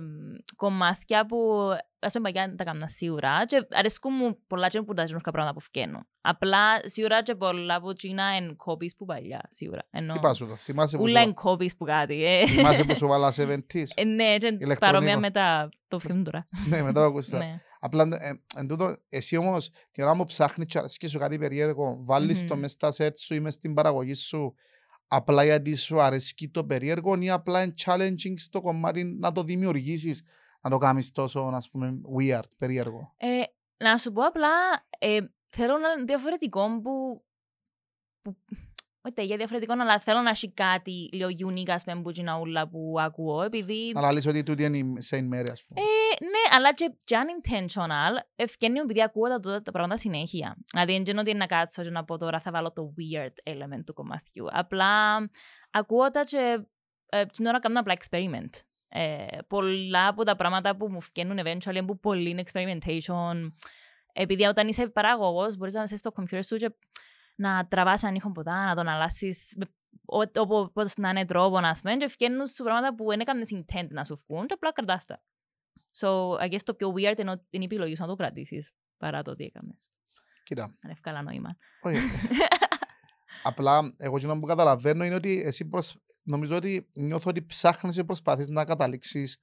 κομμάτια που ας πούμε παγιά τα έκανα σίγουρα και αρέσκουν μου πολλά και που τα ζήνουν πράγματα που φκαίνουν. Απλά σίγουρα και πολλά από εκείνα είναι copies που παλιά, σίγουρα. Ενώ,
Τι πας σου το, θυμάσαι που
Ούλα είναι
σου,
copies που κάτι. ε.
θυμάσαι που σου [laughs] βάλα 70s.
Ε, ναι, και
Ηλεκτρονικό.
παρόμοια με τα το film τώρα.
ναι, μετά το [laughs] ακούσα.
ναι.
Απλά ε, εν τούτο, εσύ όμως την ώρα που ψάχνεις και αρέσκει σου κάτι περίεργο, βάλεις το
Μμμ.
μες στα σετ σου ή μες στην παραγωγή σου απλά γιατί σου αρέσκει το περίεργο ή απλά είναι challenging στο κομμάτι να το δημιουργήσεις, να το κάνεις τόσο, ας πούμε, weird, περίεργο.
Ε, να σου πω απλά, ε, θέλω να είναι διαφορετικό που, που όχι τα ίδια διαφορετικό, αλλά θέλω να έχει κάτι λίγο unique, ας πούμε, που είναι ούλα που ακούω, επειδή...
Να λες ότι τούτη είναι η Saint Mary, ας πούμε.
Ε, ναι, αλλά και, και unintentional, ευκαινεί μου επειδή ακούω τα, τα, τα πράγματα συνέχεια. Δηλαδή, δεν είναι ότι είναι να κάτσω και να πω τώρα θα βάλω το weird element του κομματιού. Απλά ακούω τα και ε, την ώρα κάνω απλά experiment. Ε, πολλά από τα πράγματα που μου βγαίνουν eventually είναι που πολύ experimentation. Επειδή όταν είσαι παράγωγος μπορείς να είσαι στο computer σου και να τραβάς έναν ήχο ποτά, να τον αλλάσεις με ό- όπου- όπως να είναι τρόπο, να πούμε, και βγαίνουν σου πράγματα που δεν έκανες intent να σου βγουν και απλά κρατάς τα. So, I guess το πιο weird είναι ότι είναι η επιλογή σου να το κρατήσεις παρά το τι έκαμες.
Κοίτα,
Αν ευκάλα νόημα.
όχι. [laughs] Απλά, εγώ εκείνο που καταλαβαίνω είναι ότι εσύ προσ... νομίζω ότι νιώθω ότι ψάχνεις και προσπαθείς να καταλήξεις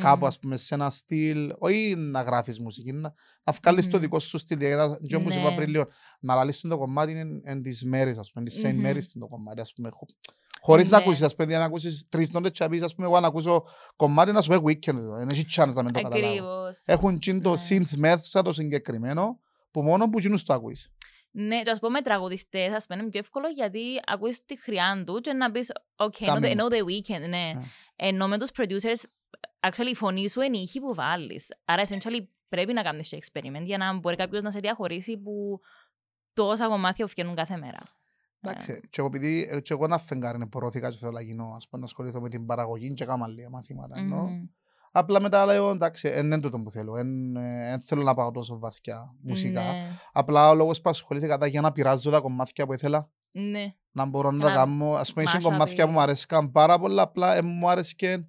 κάπου,
Μμμ.
ας πούμε, σε ένα στυλ, όχι να γράφεις μουσική, να, να βγάλεις το
Μμμ.
δικό σου στυλ. Για να, και όπως είπα
Ναι.
πριν λίγο, να λαλείς το κομμάτι είναι εν τις μέρες, ας πούμε, τις Saint
Μμμ.
Mary's το κομμάτι, ας πούμε. χω- Χωρίς να
Ναι.
ακούσεις, ας πούμε, να ακούσεις τρεις νότες και να πεις, ας πούμε, εγώ να ακούσω κομμάτι να σου πω weekend, δεν έχει chance να μην το καταλάβω.
Ακριβώς.
Έχουν τσιν το
Ναι.
synth μέσα το συγκεκριμένο, που μόνο που εκείνους το ακούεις.
Ναι, και ας πούμε τραγουδιστές, ας πούμε, είναι πιο εύκολο γιατί ακούεις τη χρειά του και να πεις «Ok, ενώ
Κάμε
the,
μου».
ενώ the weekend», ναι.
Ναι.
Ενώ με τους producers, actually η φωνή σου είναι η ήχη που βάλεις. Άρα, essentially, πρέπει να κάνεις και experiment για να μπορεί κάποιος να σε διαχωρίσει που τόσα κομμάτια που βγαίνουν κάθε μέρα.
Εντάξει, και εγώ επειδή ε, και εγώ να φεγγάρι πορώθηκα και θέλω να γίνω, ας πούμε, να ασχοληθώ με την παραγωγή και κάμα λίγα μαθήματα. εννοώ.
Μμμ.
Απλά μετά λέω, εντάξει, δεν είναι τούτο που θέλω, δεν θέλω να πάω τόσο βαθιά μουσικά.
Ναι,
Απλά ο λόγος που ασχολήθηκα ήταν για να πειράζω τα κομμάτια που ήθελα,
ναι.
να μπορώ να
Να
τα κάνω. Ας πούμε, είχε
mashup
κομμάτια
ή-
που μου αρέσκαν πάρα πολλά, απλά ε, μου άρεσε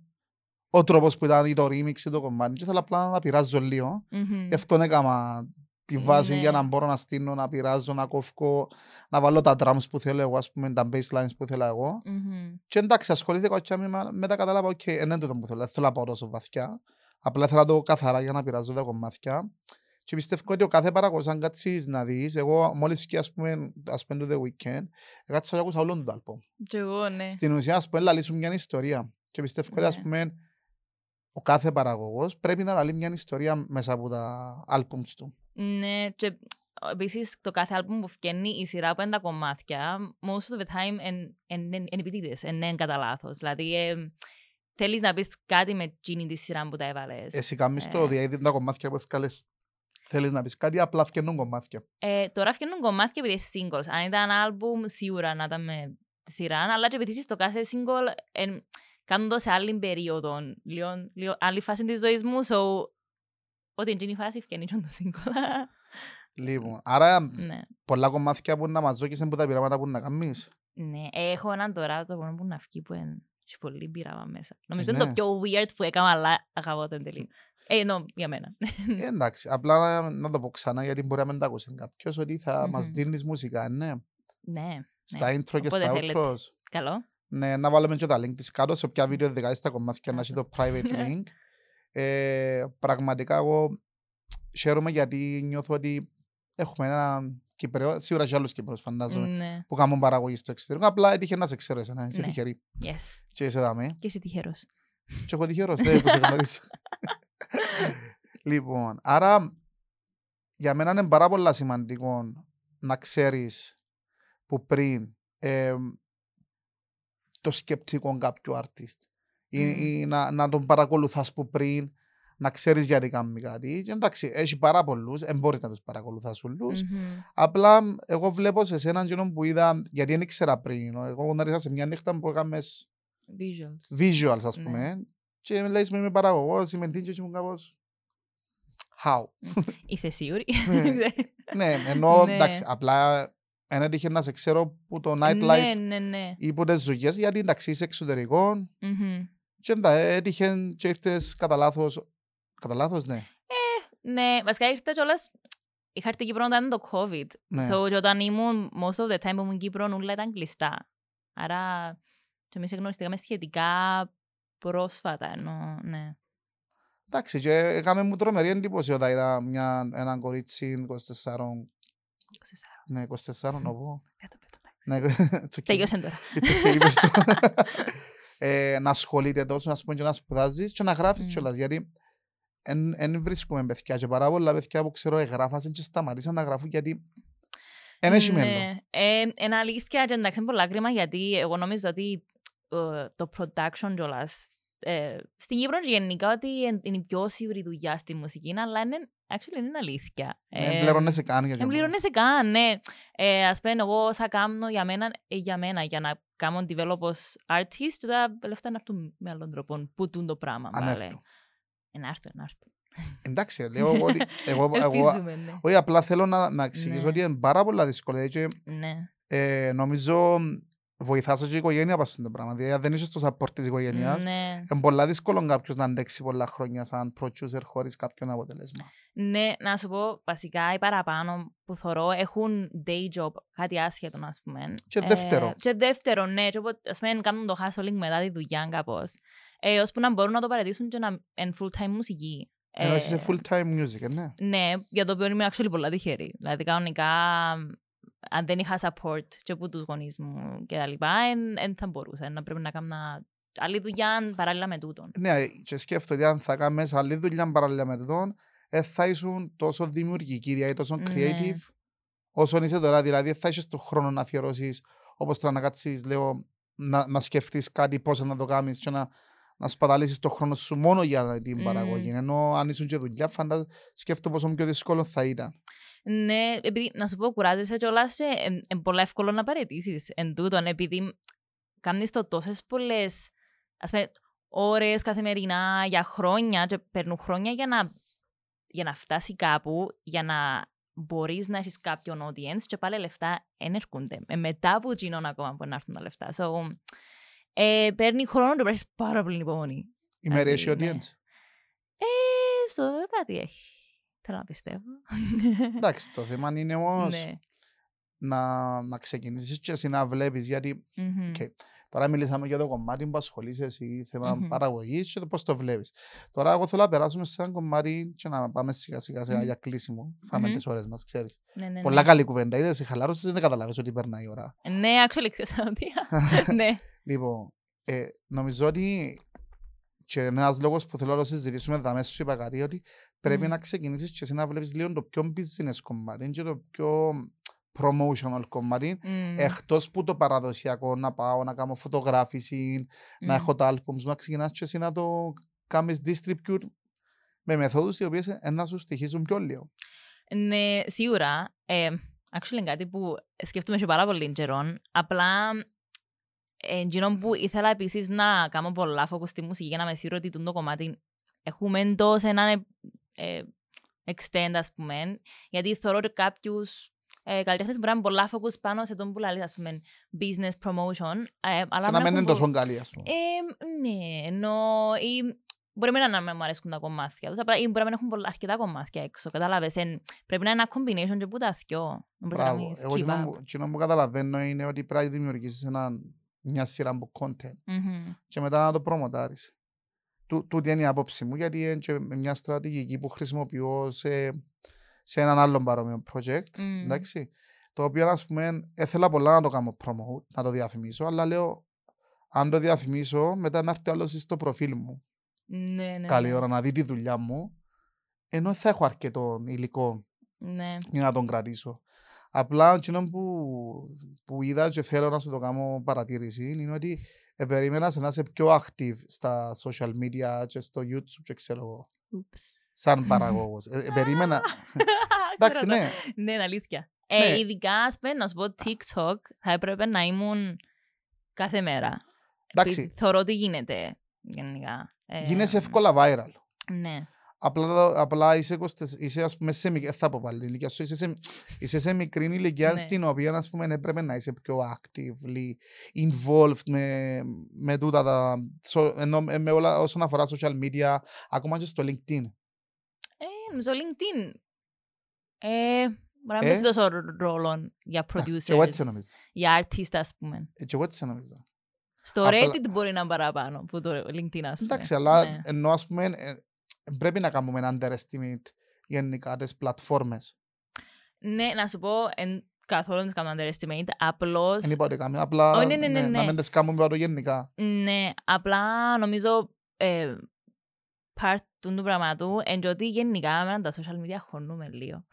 ο τρόπος που ήταν ή το remix ή το κομμάτι και ήθελα απλά να τα πειράζω λίγο.
Μμμ.
Γι' αυτό έκανα τη βάση
Ναι.
για να μπορώ να στείλω, να πειράζω, να κόφω, να βάλω τα drums που θέλω εγώ, ας πούμε, τα basslines που θέλω εγώ.
Μμμ.
Και εντάξει, ασχολήθηκα και με- μετά κατάλαβα, οκ, δεν είναι τούτο που θέλω, δεν θέλω να πάω τόσο βαθιά. Απλά θέλω να το καθαρά για να πειράζω τα κομμάτια. Και πιστεύω ότι ο κάθε παραγωγός, αν κάτσεις να δεις, εγώ μόλις βγήκε, ας πούμε, ας πούμε, το The Weeknd, κάτσα και άκουσα όλον το άλμπουμ.
Κι εγώ, ναι.
Στην ουσία, ας πούμε, λαλήσουν μια ιστορία. Και πιστεύω ότι, ας
Ναι.
πούμε, ο κάθε παραγωγός πρέπει να λαλεί μια ιστορία μέσα από τα albums του.
Ναι, και επίσης το κάθε άλμπουμ που βγαίνει η σειρά που είναι τα κομμάτια, most of the time είναι επιτίδες, είναι κατά λάθος. Δηλαδή, ε, θέλεις να πεις κάτι με εκείνη τη σειρά που τα έβαλες.
Εσύ κάνεις το
Ε.
διαίδη τα κομμάτια που ευκάλες. Θέλεις να πεις κάτι, απλά φτιάχνουν κομμάτια.
Ε, τώρα βγαίνουν κομμάτια επειδή είναι singles. Αν ήταν άλμπουμ, σίγουρα να ήταν με τη σειρά, αλλά και επειδή στο κάθε single ε, κάνουν το σε άλλη περίοδο, λίγο, λίγο άλλη φάση της ζωής μου, so, ότι είναι η φάση βγαίνει και το single.
Λοιπόν, άρα
ναι.
πολλά κομμάτια που να μας δώκεις από τα πειράματα που να κάνεις.
Ναι, έχω έναν τώρα το μόνο που να βγει που είναι Έχει πολύ μπύρα μέσα. Νομίζω
ναι.
είναι το πιο weird που έκανα, αλλά αγαπώ το εν τελεί. Ε, no, για μένα.
Ε, εντάξει, απλά να, να το πω ξανά γιατί μπορεί να μην το ακούσει κάποιος ότι θα μας
Μμμ.
δίνεις μουσικά, ναι.
ναι,
Στα intro και
Όποτε
στα
θέλετε.
outros.
καλό.
Ναι, να βάλουμε και τα link της κάτω σε ποια βίντεο δικά στα κομμάτια να έχει το private
Ναι.
link. [laughs] Ε, πραγματικά εγώ χαίρομαι γιατί νιώθω ότι έχουμε ένα Κυπρέο, σίγουρα και άλλους Κύπρους φαντάζομαι,
Ναι,
που κάνουν παραγωγή στο εξωτερικό. Απλά έτυχε να σε ξέρω εσένα, είσαι
Ναι.
τυχερή.
yes.
Και είσαι δάμε.
Και εσύ τυχερός.
Και έχω τυχερός, δεν που σε γνωρίζω. λοιπόν, άρα για μένα είναι πάρα πολύ σημαντικό να ξέρεις που πριν ε, το σκεπτικό κάποιου artist ή,
Μμμ.
ή να, να τον παρακολουθάς που πριν να ξέρεις γιατί κάνει κάτι. Και εντάξει, έχει πάρα πολλούς, δεν μπορείς να τους παρακολουθάς όλους.
Μμμ.
Απλά εγώ βλέπω σε εσέναν εκείνον που είδα, γιατί δεν ήξερα πριν. Εγώ γνώρισα σε μια νύχτα που έκαμες
Visuals.
visuals, ας
Ναι.
πούμε. Και με λέει, είμαι παραγωγός, είμαι DJ και ήμουν κάπως... How?
Είσαι σίγουρη; [laughs]
ναι, ενώ
Ναι.
εντάξει, απλά δεν έτυχε να σε ξέρω που το
Ναι,
nightlife
ναι, ναι.
ή που τις δουλειές, γιατί εντάξει είσαι εξωτερικό
Μμμ.
Και εντα- έτυχε και ήρθες κατά λάθος, κατά λάθος, ναι.
Ναι, βασικά ήρθα κιόλας, είχα έρθει Κύπρο όταν ήταν το COVID.
Ναι.
So, και όταν ήμουν, most of the time που ήμουν Κύπρο, όλα ήταν κλειστά. Άρα, και εμείς γνωριστήκαμε σχετικά πρόσφατα, ενώ, ναι.
Εντάξει, και έκαμε μου τρομερή εντύπωση όταν είδα μια, έναν κορίτσι 24,
24.
ναι, 24 να πω.
Πέτω, πέτω, εντάξει.
Ναι, [laughs] it's okay.
Τελειώσαν τώρα. [laughs]
It's okay, είπες το. ε, να ασχολείται τόσο, να πούμε, και να σπουδάζεις και να γράφεις
Μμ.
κιόλας, γιατί δεν βρίσκουμε παιδιά και πάρα πολλά παιδιά που ξέρω εγγράφασαν και σταματήσαν να γράφουν γιατί δεν έχει μέλλον.
Ναι. Ε, είναι αλήθεια και εντάξει είναι πολλά κρίμα γιατί εγώ νομίζω ότι ε, το production κιόλας ε, στην Κύπρο και γενικά ότι εν- είναι η πιο σίγουρη δουλειά στη μουσική αλλά είναι, actually είναι αλήθεια.
Δεν
Ε,
πληρώνεσαι καν για
Δεν
αυτό.
πληρώνεσαι καν, ναι. Ε, ας πούμε, εγώ όσα κάνω για μένα, ε, για μένα, για να κάνω develop ως artist, και τα λεφτά να έρθουν με άλλον τρόπο. Πού τούν το πράγμα,
Αν
βάλε.
έρθουν.
Ε, Να έρθουν, να έρθουν.
Εντάξει, λέω εγώ ότι [laughs] εγώ, εγώ,
Ελπίζουμε, ναι.
όχι απλά θέλω να, να εξηγήσω
Ναι.
ότι είναι πάρα πολλά δύσκολο και
Ναι.
ε, νομίζω βοηθάς και η οικογένεια πάνω στο πράγμα. Δηλαδή, αν δεν είσαι στο support της οικογένειας,
Ναι.
είναι πολλά δύσκολο κάποιος να αντέξει πολλά χρόνια σαν producer χωρίς κάποιον αποτέλεσμα.
Ναι, να σου πω, βασικά οι παραπάνω που θωρώ έχουν day job, κάτι άσχετο, ας πούμε.
Και δεύτερο.
Ε, και δεύτερο, ναι, και όποτε, ας πούμε, κάνουν το hustling μετά τη δουλειά κάπως. Ε, ώσπου να μπορούν να το παρατήσουν και να είναι full-time μουσική.
Ενώ
Ε,
είσαι full time music, ε, ναι.
Ναι, για το οποίο είμαι actually πολλά τυχερή. Δηλαδή, κανονικά, αν δεν είχα support και από τους γονείς μου και τα λοιπά, δεν θα μπορούσα να πρέπει να κάνω άλλη δουλειά παράλληλα με τούτον.
Ναι, και σκέφτομαι ότι αν θα κάνεις άλλη δουλειά παράλληλα με τον, δεν θα ήσουν τόσο δημιουργική, δηλαδή τόσο
Ναι.
creative, όσο είσαι τώρα. Δηλαδή, δεν θα έχεις τον χρόνο να αφιερώσεις, όπως τώρα να κάτσεις, λέω, να, να σκεφτείς κάτι, πώς να το κάνεις και να, να σπαταλήσεις τον χρόνο σου μόνο για την
Μμμ.
παραγωγή. Ενώ αν ήσουν και δουλειά, φαντάζομαι, σκέφτομαι πόσο πιο δύσκολο θα ήταν.
Ναι, επειδή να σου πω, κουράζεσαι κιόλας και είναι πολύ εύκολο να παραιτήσεις εν τούτον, επειδή κάνεις το τόσες πολλές, ας πούμε, ώρες καθημερινά για χρόνια και παίρνουν χρόνια για να, για να φτάσει κάπου, για να μπορείς να έχεις κάποιον audience και πάλι λεφτά δεν έρχονται. Ε, μετά από εκείνον ακόμα μπορεί να έρθουν τα λεφτά. So, ε, παίρνει χρόνο και πρέπει να έχεις πάρα πολύ υπομονή.
Η Mary έχει
ναι.
audience;
Ε, στο κάτι έχει. Θέλω να πιστεύω.
Εντάξει, το θέμα [laughs] είναι όμως
Ναι.
να, να ξεκινήσεις και εσύ να βλέπεις, γιατί
Μμμ.
Οκ. Τώρα μιλήσαμε για το κομμάτι που ασχολείσαι εσύ, θέμα
Μμμ.
παραγωγής και το πώς το βλέπεις. Τώρα εγώ θέλω να περάσουμε σε ένα κομμάτι και να πάμε σιγά σιγά σε
Μμμ.
για κλείσιμο. Φάμε
Μμμ.
τις ώρες μας, ξέρεις.
Ναι, ναι,
Πολλά
ναι.
καλή κουβέντα. Είδες, η χαλάρωση δεν καταλάβεις ότι περνάει η ώρα.
Ναι, actually, [laughs] ξέρω ότι. [laughs] Ναι.
λοιπόν, ε, νομίζω ότι και ένας λόγος που θέλω να το συζητήσουμε δαμές σου είπα κάτι ότι πρέπει
Μμμ.
να ξεκινήσεις και εσύ να βλέπεις λίγο το πιο business κομμάτι και το πιο promotional κομμάτι
Μμμ.
εκτός που το παραδοσιακό να πάω να κάνω φωτογράφηση να
Μμμ.
έχω τα albums μου, να ξεκινάς και εσύ να το κάνεις distribute με μεθόδους οι οποίες ε, να σου στοιχίζουν πιο λίγο.
Ναι, σίγουρα. Ε, actually, είναι κάτι που σκέφτομαι σε πάρα πολύ καιρό. Απλά, ε, εκείνο που ήθελα επίσης να κάνω πολλά focus στη μουσική για να με σίγουρο ότι τούτο το κομμάτι έχουμε το σε έναν ε, extend, ας πούμε. Γιατί θεωρώ ότι κάποιους ε, καλλιτέχνες μπορεί να είναι πολλά focus πάνω σε τον που λέει, ας πούμε, business promotion. ε, αλλά
Και να μην
έχουν
είναι
πο-
τόσο καλή, ας πούμε.
Ε, ναι, ενώ ή μπορεί να μην να μου αρέσκουν τα κομμάτια τους, απλά ή μπορεί να μην έχουν πολλά, αρκετά κομμάτια έξω, κατάλαβες. Εν, πρέπει να είναι ένα combination και που τα δυο. Δεν μπορείς να
Μπράβο.
κάνεις
Εγώ
keep
εκείνο
up.
που- εκείνο που καταλαβαίνω είναι ότι πρέπει να δημιουργήσεις ένα- μια σειρά από content
Μμμ.
και μετά να το προμοτάρεις. Τού- Τούτη είναι η άποψη μου, γιατί είναι και μια στρατηγική που χρησιμοποιώ σε, σε έναν άλλο παρόμοιο project.
Μμ.
Εντάξει, το οποίο ας πούμε έθελα πολλά να το κάνω promote, να το διαφημίσω, αλλά λέω αν το διαφημίσω μετά να έρθει άλλος στο προφίλ μου
Ναι, ναι,
καλή
ναι.
ώρα να δει τη δουλειά μου ενώ θα έχω αρκετό υλικό
Ναι.
για να τον κρατήσω. Απλά εκείνο που, που είδα και θέλω να σου το κάνω παρατήρηση είναι ότι ε, περίμενα σε να είσαι πιο active στα social media και στο YouTube και ξέρω εγώ,
Oops.
σαν παραγωγός. Ε, ε, περίμενα, [laughs] εντάξει
Ξέρω το.
ναι,
Ναι, είναι αλήθεια. Ε,
Ναι.
ειδικά, ας πούμε, να σου πω, TikTok θα έπρεπε να ήμουν κάθε μέρα.
εντάξει,
Επειδή Θωρώ τι γίνεται, γενικά. Ε,
γίνεσαι εύκολα viral.
Ναι.
Απλά, απλά είσαι, 20 είσαι ας πούμε, σε, μικ- δεν θα πω πάλι την ηλικία σου, είσαι σε, είσαι σε μικρή ηλικία
Ναι.
στην οποία ας πούμε, έπρεπε να είσαι πιο actively involved με, με τούτα τα, σο- ενώ, ε, με όλα όσον αφορά social media, ακόμα και στο LinkedIn.
Ε, νομίζω LinkedIn. Ε, μπορεί να μην
Ε;
παίζει τόσο ρόλο για
Και εγώ έτσι
producers,
νομίζω.
για artists, ας πούμε.
Ε, Και εγώ έτσι νομίζω.
Στο
Απλά-
Reddit μπορεί να είναι παραπάνω που το LinkedIn, ας πούμε.
Εντάξει, αλλά
Ναι.
ενώ ας πούμε, ε, πρέπει να κάνουμε ένα underestimate γενικά τις πλατφόρμες.
Ναι, να σου πω, εν, καθόλου δεν τις κάνω underestimate, απλώς...
Δεν είπα ότι κάνουμε, απλά
Ω, ναι, ναι, ναι,
να
ναι.
μην τις κάνουμε πάντο γενικά.
Ναι, απλά νομίζω ε, part του του πράγματου είναι ότι γενικά με τα social media χωνούμε λίγο.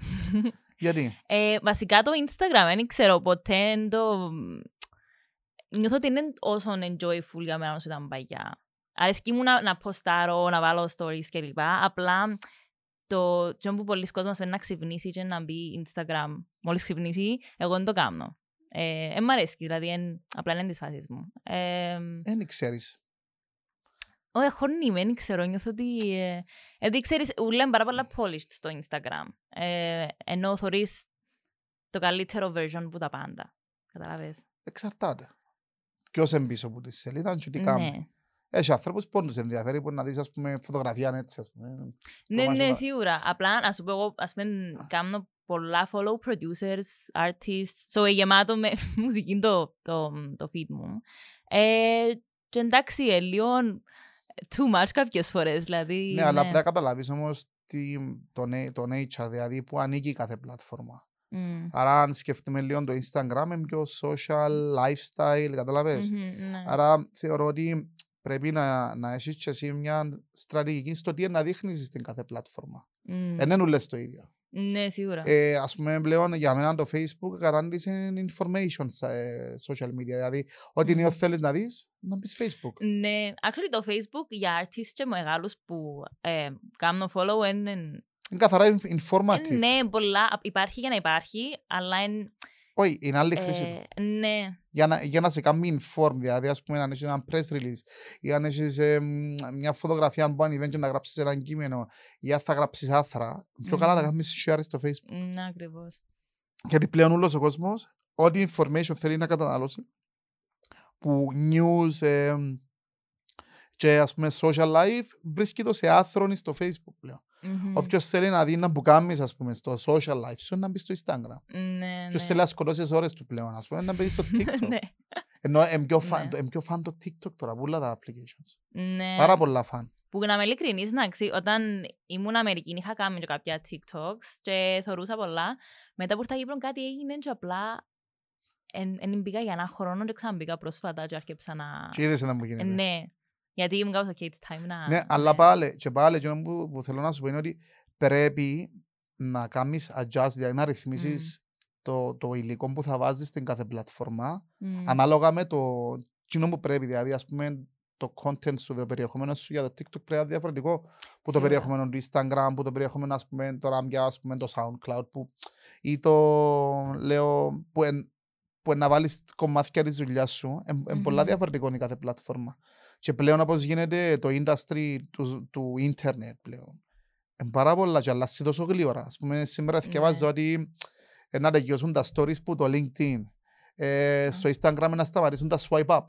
Γιατί,
Ε, βασικά το Instagram, δεν ξέρω ποτέ εν το... Νιώθω ότι είναι όσο enjoyful για μένα όσο ήταν παλιά. Αρέσκει μου να, να ποστάρω, να βάλω stories κλπ. Απλά το το που πολλοί κόσμος θέλει να ξυπνήσει και να μπει Instagram μόλις ξυπνήσει, εγώ δεν το κάνω. Ε, ε, μ' αρέσει, δηλαδή εν, απλά είναι της φάσης μου. Ε,
δεν ξέρεις.
όχι, χωνή με, δεν ξέρω, νιώθω ότι... Ε, γιατί ξέρεις, ούλα είναι πάρα πολλά polished στο Instagram. Ε, ενώ θωρείς το καλύτερο version που τα πάντα. Καταλαβες.
Εξαρτάται. Ποιος είναι πίσω από τη σελίδα και τι κάνει.
Ναι.
Έχει ανθρώπους που τους ενδιαφέρει που να δεις ας πούμε φωτογραφία έτσι ας πούμε.
Ναι,
μάζεμα-
ναι, σίγουρα. Απλά, να σου πω εγώ, ας πούμε, κάνω πολλά follow producers, artists, so ε, γεμάτο με [laughs] μουσική το, το, το feed μου. Ε, και εντάξει, ε, λίγο too much κάποιες φορές, δηλαδή.
Ναι, αλλά πρέπει να καταλάβεις όμως τι, το, na- το nature, δηλαδή που ανήκει κάθε πλατφόρμα.
Μμ.
Άρα αν σκεφτούμε λίγο το Instagram είναι πιο social, lifestyle, καταλαβες.
Μμμ, ναι.
Άρα θεωρώ ότι πρέπει να, να έχεις και εσύ μια στρατηγική στο τι να δείχνεις στην κάθε πλατφόρμα.
Μμ.
Ε, δεν ούλες το ίδιο.
Ναι, σίγουρα.
Ε, ας πούμε πλέον για μένα το Facebook κατάντησε information στα ε, social media. Δηλαδή, ό,τι
Μμμ.
νέο θέλεις να δεις, να μπεις Facebook.
Ναι, actually το Facebook για artists και μεγάλους που ε, κάνω follow είναι...
Είναι καθαρά in- informative.
Ναι, πολλά. Υπάρχει για να υπάρχει, αλλά είναι...
Όχι, είναι άλλη χρήση του.
Ε, ναι,
Για να, για να σε κάνει inform, δηλαδή ας πούμε αν έχεις ένα press release ή αν έχεις ε, μ, μια φωτογραφία που ανεβαίνει και να γράψεις ένα κείμενο ή αν θα γράψεις άθρα, πιο καλά να
Μμμ.
κάνεις share στο facebook.
ναι, ακριβώς.
Γιατί πλέον όλος ο κόσμος, ό,τι information θέλει να καταναλώσει, που news ε, και ας πούμε social life, βρίσκει το σε άθρονη στο facebook πλέον.
Μμμ.
Όποιος θέλει να δει να που κάνεις ας πούμε στο social life σου, να μπει στο instagram.
Ναι,
Ποιος
ναι.
θέλει να σκοτώσει τις ώρες του πλέον, ας πούμε, να μπει στο [laughs] tiktok.
Ναι,
Ενώ είναι πιο, φαν,
Ναι.
είναι πιο φαν το TikTok τώρα, πολλά τα applications.
ναι.
Πάρα πολλά φαν.
Που να είμαι ειλικρινής, να ξέρει, όταν ήμουν Αμερική είχα κάνει και κάποια TikToks και θωρούσα πολλά. Μετά που ήρθα Κύπρο κάτι έγινε και απλά εν μπήκα για ένα χρόνο και ξαναμπήκα πρόσφατα και άρχισα να...
Και είδες να μου
Ε,
γίνεται.
Ναι, γιατί ήμουν κάπως ok, it's time να...
Ναι, αλλά πάλι, και πάλι, εκείνο που, που θέλω να σου πω είναι ότι πρέπει να κάνεις adjust, δηλαδή να ρυθμίσεις το, το υλικό που θα βάζεις στην κάθε πλατφόρμα,
Μμ.
ανάλογα με το εκείνο που πρέπει, δηλαδή ας πούμε το content σου, το περιεχόμενο σου για το TikTok πρέπει να είναι διαφορετικό που το
Σίγουρα.
περιεχόμενο του Instagram, που το περιεχόμενο ας πούμε τώρα για ας πούμε το SoundCloud που, ή το λέω που, εν, που εν να βάλεις κομμάτια της δουλειάς σου, είναι πολλά
Μμμ.
διαφορετικό η κάθε πλατφόρμα. Και πλέον όπως γίνεται το industry του, του ίντερνετ πλέον. Είναι πάρα πολλά και αλλάζει τόσο γλύωρα. Ας πούμε σήμερα
Ναι.
θυκευάζω ότι ε, να τελειώσουν τα stories που το LinkedIn. Ε, στο Instagram να σταματήσουν τα swipe up.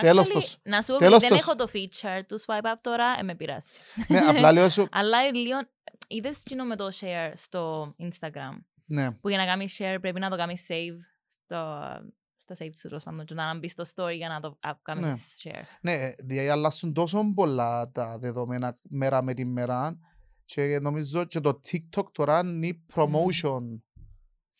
Τέλος
Actually,
το-
Να σου πω
τέλος
ότι δεν
το-
έχω το feature του swipe up τώρα, ε, με πειράζει.
ναι, απλά λέω σου, [laughs]
Αλλά ε, λίγο, είδες κοινό με το share στο Instagram;
ναι,
Που για να κάνεις share πρέπει να το κάνεις save στο, στα save σου, τέλος πάντων, και να μπεις στο story για να το α, κάνεις share.
ναι, ε, δηλαδή αλλάσουν τόσο πολλά τα δεδομένα μέρα με τη μέρα και νομίζω και το TikTok τώρα είναι promotion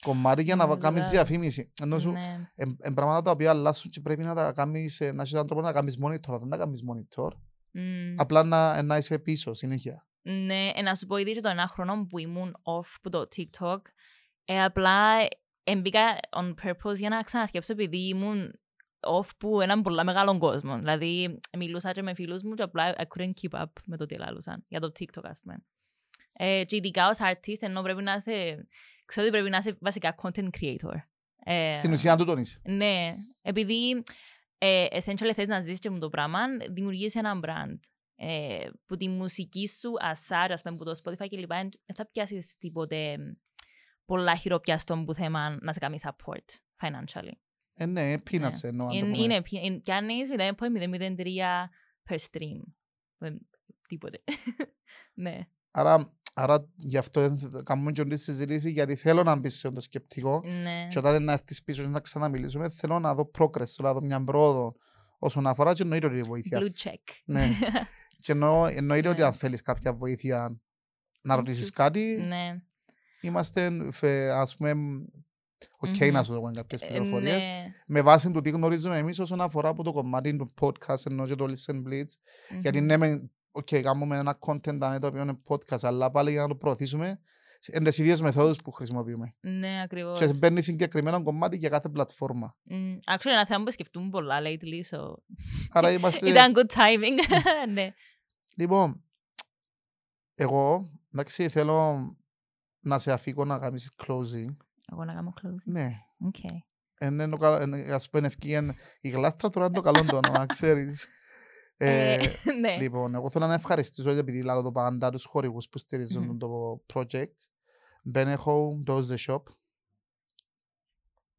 κομμάτι για να
Ναι,
κάνεις
βέβαια.
διαφήμιση. Ενώ σου,
Ναι.
Εν πράγματα τα οποία αλλάσουν και πρέπει να τα κάνεις, ε, να έχεις έναν τρόπο να κάνεις monitor. Δεν τα κάνεις monitor.
Μμ.
Απλά να, να είσαι πίσω συνέχεια.
Ναι, ε, να σου πω ήδη και το ένα χρόνο που ήμουν off από το TikTok, ε, απλά έμπηκα on purpose για να ξαναρχέψω επειδή ήμουν off που έναν πολύ μεγάλο κόσμο. Δηλαδή, μιλούσα και με φίλους μου και απλά I couldn't keep up με το τι λαλούσαν για το TikTok, ας πούμε. Ε, και ειδικά ως artist, ενώ πρέπει να είσαι, ξέρω ότι πρέπει να είσαι βασικά content creator. Ε,
Στην ουσία του τον είσαι.
ναι, επειδή ε, essentially θες να ζήσεις και με το πράγμα, δημιουργείς ένα brand. Ε, που τη μουσική σου, ασάρ, ας πούμε, που το Spotify και λοιπά, δεν θα πιάσεις τίποτε πολλά χειροπιαστό που θέμα να σε κάνει support financially.
Ε, ναι, peanuts εννοώ. αν το
Είναι,
πούμε.
είναι, πι- είναι- πιάνεις 0.003 per stream. Ε, Τίποτε. [laughs] ναι.
Άρα, άρα γι' αυτό δεν- κάνουμε και όλη τη συζήτηση γιατί θέλω να μπει σε το σκεπτικό
ναι.
και όταν να έρθεις πίσω και να ξαναμιλήσουμε θέλω να δω progress, θέλω να δω μια πρόοδο όσον αφορά και εννοείται ότι η βοήθεια.
Blue check.
Ναι. [laughs] Και εννοώ, εννοείται ότι
Ναι.
αν θέλεις κάποια βοήθεια να ρωτήσεις
Ίσως.
κάτι,
ναι.
Είμαστε φε- ας πούμε οκ
Μμμ.
να σου δούμε κάποιες
Ε,
πληροφορίες.
ναι.
Με βάση το τι γνωρίζουμε εμείς όσον αφορά από το κομμάτι του podcast ενώ και το Listen Blitz. Γιατί
Μμμ.
ναι, μεν, οκ, κάνουμε ένα content δάμε το οποίο είναι podcast, αλλά πάλι για να το προωθήσουμε είναι τις ίδιες μεθόδους που χρησιμοποιούμε.
Ναι, ακριβώς.
Και μπαίνει συγκεκριμένο κομμάτι για κάθε πλατφόρμα.
Mm, actually, ένα θέμα που σκεφτούμε πολλά lately, so...
Άρα είμαστε... [laughs]
Ήταν good timing. [laughs] ναι.
Λοιπόν, εγώ, εντάξει, θέλω να σε αφήκω να κάνεις closing.
Εγώ να κάνω closing.
Ναι.
Okay.
Είναι το κα- είναι, ας πούμε ευκαιρία, η γλάστρα τώρα είναι το καλό το όνομα, ξέρεις. Ε, [laughs]
ναι.
Λοιπόν, εγώ θέλω να ευχαριστήσω επειδή λέω το πάντα τους χορηγούς που στηρίζουν
Μμμ.
το project. Bene Home, Does the Shop.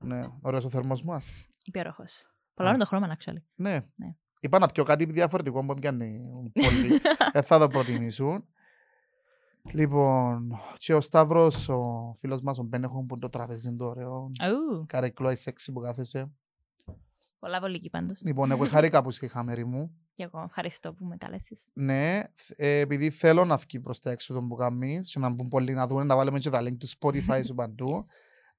Ναι, ωραίος ο θερμός μας.
Υπέροχος. Πολλά είναι το χρώμα, actually.
Ναι.
Ναι.
Είπα να πιω κάτι διαφορετικό που πιάνει πολύ. Δεν [laughs] θα το προτιμήσουν. Λοιπόν, και ο Σταύρος, ο φίλος μας, ο Bene Home που είναι το τραπέζι είναι το ωραίο.
Ου,
Καρεκλό, η σεξι που κάθεσαι.
Πολλά βολική πάντως.
Λοιπόν, εγώ χαρήκα που είσαι η χαμερή μου.
Και εγώ ευχαριστώ που με κάλεσες.
Ναι, ε, επειδή θέλω να βγει προς τα έξω τον που κάνεις και να μπουν πολλοί να δουν, να βάλουμε και τα link του Spotify [laughs] σου παντού,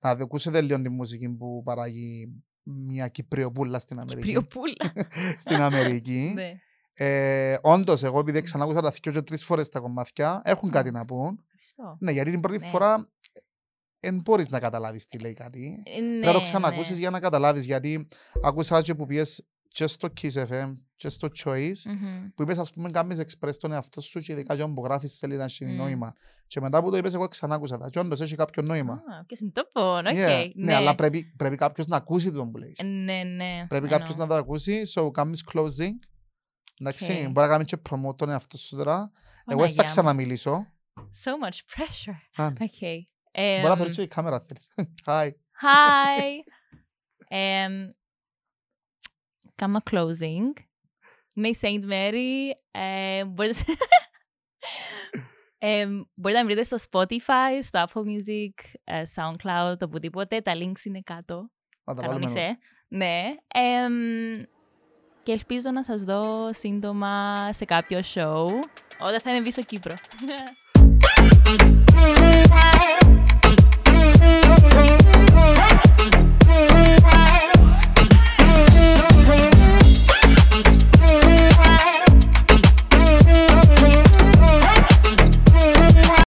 να δω- ακούσετε λίγο τη μουσική που παράγει μια Κυπριοπούλα στην Αμερική.
Πριοπούλα. [laughs]
στην Αμερική. [laughs]
Ναι.
ε, όντως, εγώ επειδή ξανάκουσα τα δυο και τρεις φορές τα κομμάτια, έχουν κάτι να πούν.
Ευχαριστώ.
Ναι, γιατί την πρώτη
Ναι.
φορά δεν μπορείς να καταλάβεις τι λέει κάτι.
Ε,
Πρέπει να το
ναι,
ξανακούσεις
ναι.
για να καταλάβεις, γιατί άκουσα και που πιες και στο Kiss FM και στο Choice,
Μμμ.
που είπες ας πούμε κάνεις express τον εαυτό σου και ειδικά και που γράφεις σελίδα έχει
Μμ.
νόημα. Και μετά που το είπες εγώ ξανά άκουσα τα και όντως έχει κάποιο νόημα.
Α, και συντόπων, οκ.
Yeah, ναι,
Ναι.
αλλά πρέπει, πρέπει κάποιος να ακούσει τον που λέεις.
Ε, Ναι, ναι.
Πρέπει
I
κάποιος
know.
να το ακούσει, so κάνεις closing. Εντάξει,
Οκ.
μπορεί να κάνεις και promote τον εαυτό σου τώρα. Εγώ δεν
Παναγιά
θα
μου.
ξαναμιλήσω.
So much pressure.
Α, ναι.
Okay.
Μπορεί να
Εμ,
φέρεις και η κάμερα αν θέλεις. [laughs] Hi.
Hi. Εμ, Κάνω closing. Είμαι η Saint Mary. Ε, μπορείτε... [laughs] Ε, μπορείτε να με βρείτε στο Spotify, στο Apple Music, ε, SoundCloud, οπουδήποτε. Τα links είναι κάτω.
Να τα βάλουμε εδώ.
Κανόνισε. Ναι. Εμ, και ελπίζω να σας δω σύντομα σε κάποιο show όταν θα είμαι πίσω Κύπρο.